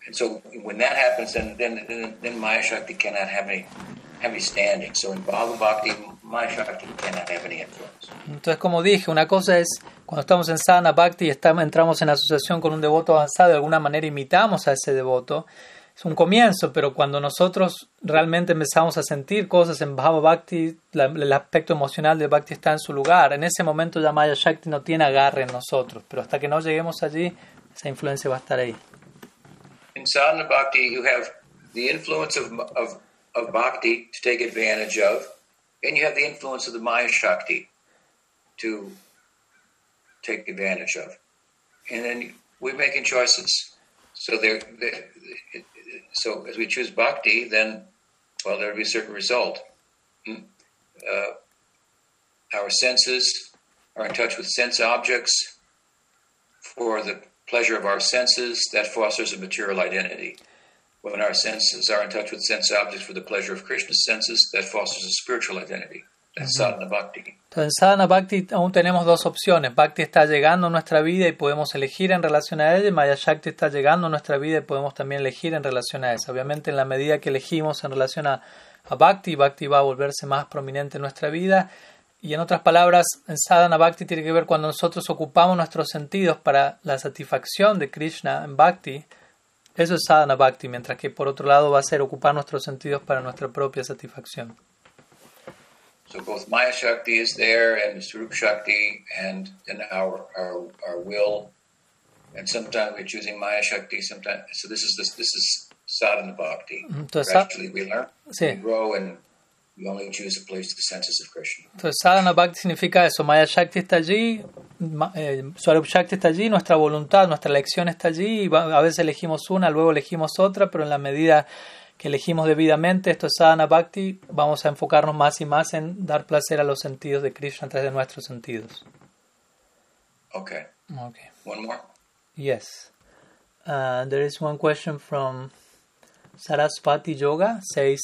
And so when that happens, then, then, then, then Maya Shakti cannot have any, have any standing. So in Bhava Bhakti, Entonces, como dije, una cosa es cuando estamos en Sadhana Bhakti y estamos, entramos en asociación con un devoto avanzado, de alguna manera imitamos a ese devoto. Es un comienzo, pero cuando nosotros realmente empezamos a sentir cosas en Bhava Bhakti, el aspecto emocional de Bhakti está en su lugar. En ese momento ya Maya Shakti no tiene agarre en nosotros, pero hasta que no lleguemos allí, esa influencia va a estar ahí. En Sadhana Bhakti, you have the influence of, of, of Bhakti to take advantage of. And you have the influence of the Maya Shakti to take advantage of. And then we're making choices. So there, so as we choose bhakti, then well, there'll be a certain result. Hmm. Uh, our senses are in touch with sense objects for the pleasure of our senses, that fosters a material identity. When our senses are in touch with sense objects for the pleasure of Krishna's senses, that fosters a spiritual identity. That's sadhana bhakti. Entonces, en sadhana bhakti aún tenemos dos opciones. Bhakti está llegando a nuestra vida y podemos elegir en relación a ella. y Maya Shakti está llegando a nuestra vida y podemos también elegir en relación a esa. Obviamente, en la medida que elegimos en relación a, a Bhakti, Bhakti va a volverse más prominente en nuestra vida. Y en otras palabras, en sadhana bhakti tiene que ver cuando nosotros ocupamos nuestros sentidos para la satisfacción de Krishna en bhakti. Eso es sadhana bhakti, mientras que por otro lado va a ser ocupar nuestros sentidos para nuestra propia satisfacción. So both Maya Shakti is there and Swarup Shakti and then our, our, our will. And sometimes we're choosing Maya Shakti, sometimes so this is this this is sadhana bhakti. Entonces, Gradually we learn, Sí. we grow and we only choose to place the senses of Krishna. Entonces, sadhana bhakti significa eso. Maya Shakti está allí, eh, Swarup Shakti está allí, nuestra voluntad, nuestra elección está allí. y a veces elegimos una, luego elegimos otra, pero en la medida que elegimos debidamente, esto es sadhana bhakti, vamos a enfocarnos más y más en dar placer a los sentidos de Krishna a través de nuestros sentidos. Okay. Okay. One more. Yes. Uh, there is one question from Saraswati Yoga says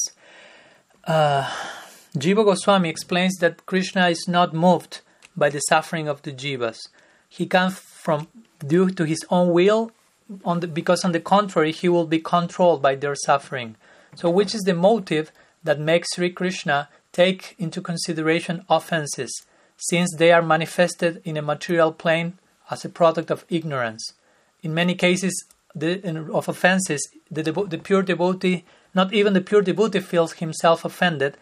uh, Jiva Goswami explains that Krishna is not moved by the suffering of the jivas. He comes from due to his own will on the, because on the contrary he will be controlled by their suffering. So which is the motive that makes Sri Krishna take into consideration offenses since they are manifested in a material plane as a product of ignorance. In many cases the, of offenses, the, the pure devotee, not even the pure devotee, feels himself offended,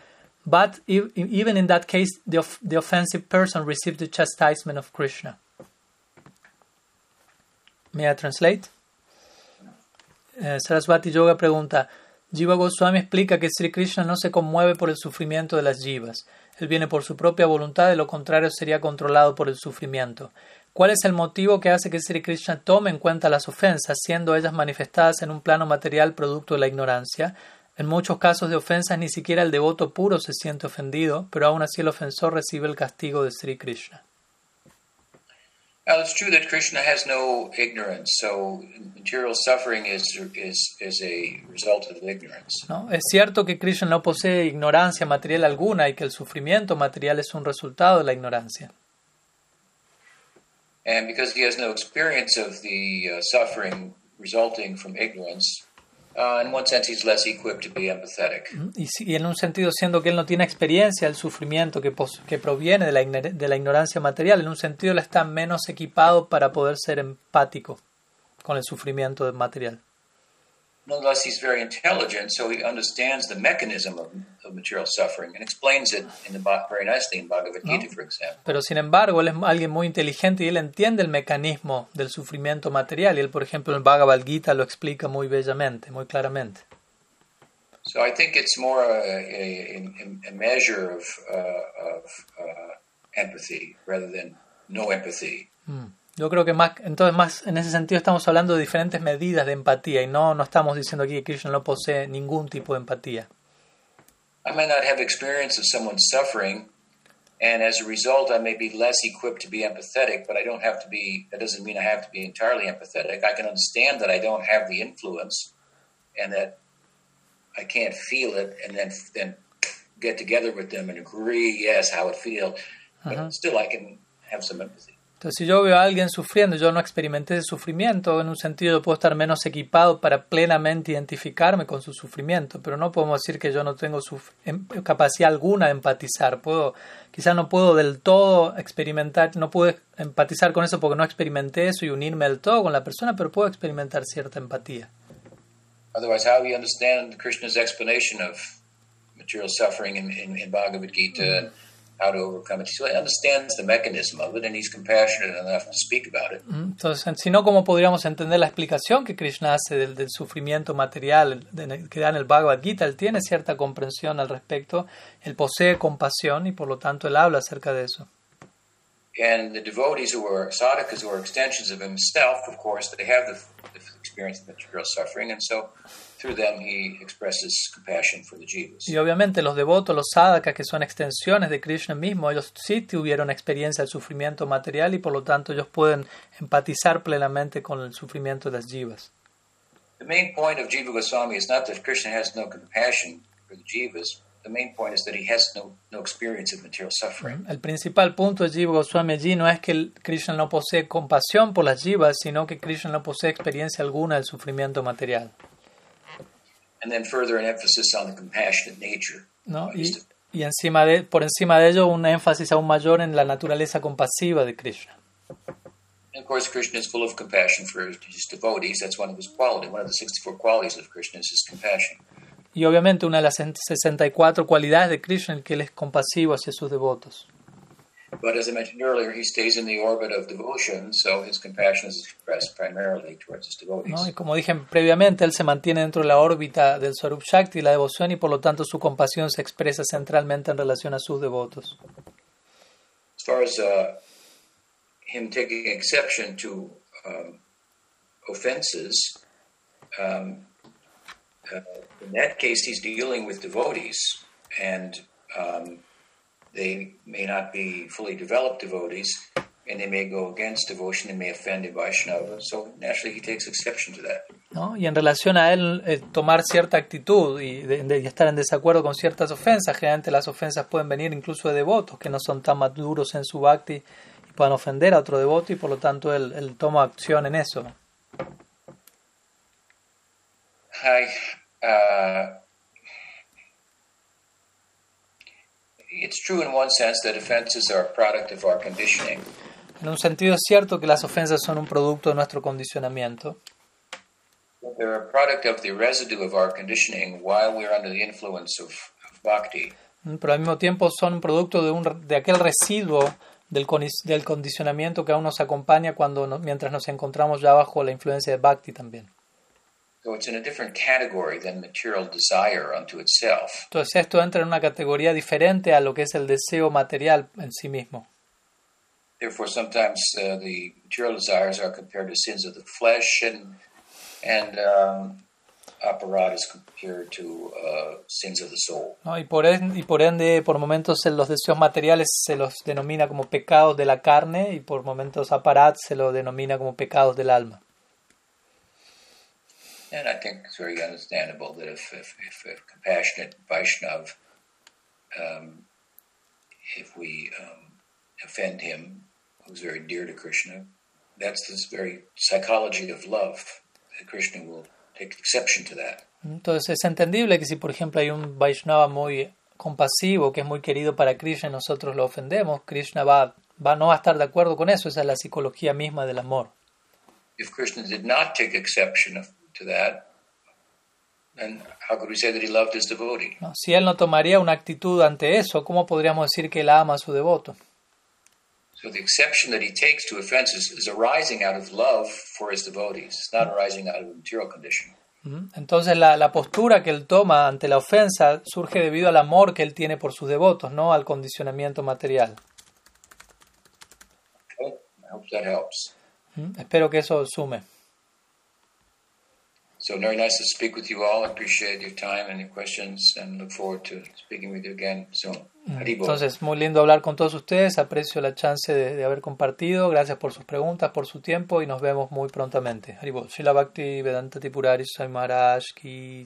but e- even in that case, the offensive person receives the chastisement of Krishna. May I translate? Eh, Saraswati Yoga pregunta: Jiva Goswami explica que Sri Krishna no se conmueve por el sufrimiento de las jivas. Él viene por su propia voluntad, de lo contrario sería controlado por el sufrimiento. ¿Cuál es el motivo que hace que Sri Krishna tome en cuenta las ofensas, siendo ellas manifestadas en un plano material producto de la ignorancia? En muchos casos de ofensas ni siquiera el devoto puro se siente ofendido, pero aún así el ofensor recibe el castigo de Sri Krishna. Now it's true that Krishna has no ignorance, so material suffering is is is a result of ignorance. ¿no? Es cierto que Krishna no posee ignorancia material alguna y que el sufrimiento material es un resultado de la ignorancia. And because he has no experience of the uh, suffering resulting from ignorance, uh, in one sense, he's less equipped to be empathetic. Y, si- y en un sentido, siendo que él no tiene experiencia del sufrimiento que, pos- que proviene de la, de la ignorancia material, en un sentido él está menos equipado para poder ser empático con el sufrimiento material. Nonetheless, he's very intelligent, so he understands the mechanism of, of material suffering and explains it in the very nicely in Bhagavad Gita, for example. Pero sin embargo, él es alguien muy inteligente y él entiende el mecanismo del sufrimiento material. Y él, por ejemplo, en Bhagavad Gita lo explica muy bellamente, muy claramente. So I think it's more a, a, a, a measure of, uh, of uh, empathy rather than no empathy. Yo creo que más, entonces más en ese sentido estamos hablando de diferentes medidas de empatía y no, no estamos diciendo aquí que Krishna no posee ningún tipo de empatía. I may not have experience of someone suffering, and as a result, I may be less equipped to be empathetic, but I don't have to be, that doesn't mean I have to be entirely empathetic. I can understand that I don't have the influence and that I can't feel it and then, then get together with them and agree, yes, how it feels. But uh-huh. still, I can have some empathy. Entonces, si yo veo a alguien sufriendo, yo no experimenté ese sufrimiento, en un sentido yo puedo estar menos equipado para plenamente identificarme con su sufrimiento, pero no podemos decir que yo no tengo em- capacidad alguna de empatizar. Puedo, quizás no puedo del todo experimentar, no puedo empatizar con eso porque no experimenté eso y unirme del todo con la persona, pero puedo experimentar cierta empatía. Otherwise, how we understand Krishna's explanation of material suffering in, in, in Bhagavad Gita and how to overcome it. So he understands the mechanism of it and he's compassionate enough to speak about it. Entonces, si no, ¿cómo podríamos entender la explicación que Krishna hace del, del sufrimiento material de- que da en el Bhagavad Gita? Él tiene cierta comprensión al respecto, él posee compasión y por lo tanto él habla acerca de eso. And the devotees who are sadhakas who are extensions of himself, of course, they have the, the experience of material suffering. And so through them he expresses compassion for the jivas. Y obviamente los devotos, los sadhakas, que son extensiones de Krishna mismo, ellos sí tuvieron experiencia del sufrimiento material y por lo tanto ellos pueden empatizar plenamente con el sufrimiento de las jivas. The main point of Jiva Goswami is not that Krishna has no compassion for the jivas. The main point is that he has no, no experience of material suffering. El principal punto de Jiva Goswami allí no es que el Krishna no posee compasión por las jivas, sino que Krishna no posee experiencia alguna del sufrimiento material. And then further an emphasis on the compassionate nature. ¿no? Y, y encima de, por encima de ello, un énfasis aún mayor en la naturaleza compasiva de Krishna. And of course, Krishna is full of compassion for his devotees. That's one of his qualities. One of the 64 qualities of Krishna is his compassion. Y obviamente una de las 64 cualidades de Krishna es que él es compasivo hacia sus devotos. But as I mentioned earlier, he stays in the orbit of devotion, so his compassion is expressed primarily towards his devotees. ¿no? Y como dije previamente, él se mantiene dentro de la órbita del Swarup Shakti, la devoción, y por lo tanto su compasión se expresa centralmente en relación a sus devotos. As far as uh, him taking exception to um, offenses, um, uh, in that case, he's dealing with devotees, and um, they may not be fully developed devotees, and they may go against devotion and may offend a Vaishnava. So naturally, he takes exception to that. ¿no? Y en relación a él eh, tomar cierta actitud y, de, de- y estar en desacuerdo con ciertas ofensas, generalmente las ofensas pueden venir incluso de devotos que no son tan maduros en su bhakti y puedan ofender a otro devoto y por lo tanto él, él toma acción en eso. Hi. Uh, it's true in one sense that offenses are a product of our conditioning. En un sentido es cierto que las ofensas son un producto de nuestro condicionamiento, but They're a product of the residue of our conditioning while we're under the influence of, of bhakti. ¿m? pero al mismo tiempo son un producto de, un, de aquel residuo del, del condicionamiento que aún nos acompaña cuando mientras nos encontramos ya bajo la influencia de Bhakti también. Entonces esto entra en una categoría diferente a lo que es el deseo material en sí mismo. Therefore, sometimes uh, the material desires are compared to sins of the flesh, and and um, is compared to uh, sins of the soul. ¿no? Y, por en- y por ende, por momentos en los deseos materiales se los denomina como pecados de la carne y por momentos aparat se lo denomina como pecados del alma. And I think it's very understandable that if if, if a compassionate Vaishnav, um, if we um, offend him, who's very dear to Krishna, that's this very psychology of love. That Krishna will take exception to that. Entonces es entendible que si por ejemplo hay un Vaishnava muy compasivo, que es muy querido para Krishna y nosotros lo ofendemos, Krishna va, va, no va a estar de acuerdo con eso, esa es la psicología misma del amor. If Krishna did not take exception of, to that, then how could we say that he loved his devotee? ¿no? Si él no tomaría una actitud ante eso, ¿cómo podríamos decir que él ama a su devoto? So the exception that he takes to offenses is arising out of love for his devotees. It's not arising out of a material condition. Entonces la, la postura que él toma ante la ofensa surge debido al amor que él tiene por sus devotos, no al condicionamiento material. Okay? I hope that helps. Espero que eso sume. So very nice to speak with you all. I appreciate your time and your questions and look forward to speaking with you again soon. Haribol. Entonces, muy lindo hablar con todos ustedes. Aprecio la chance de, de haber compartido. Gracias por sus preguntas, por su tiempo y nos vemos muy prontamente. Haribol. Shila Bhakti Vedanta Tipurari Maharaj Ki.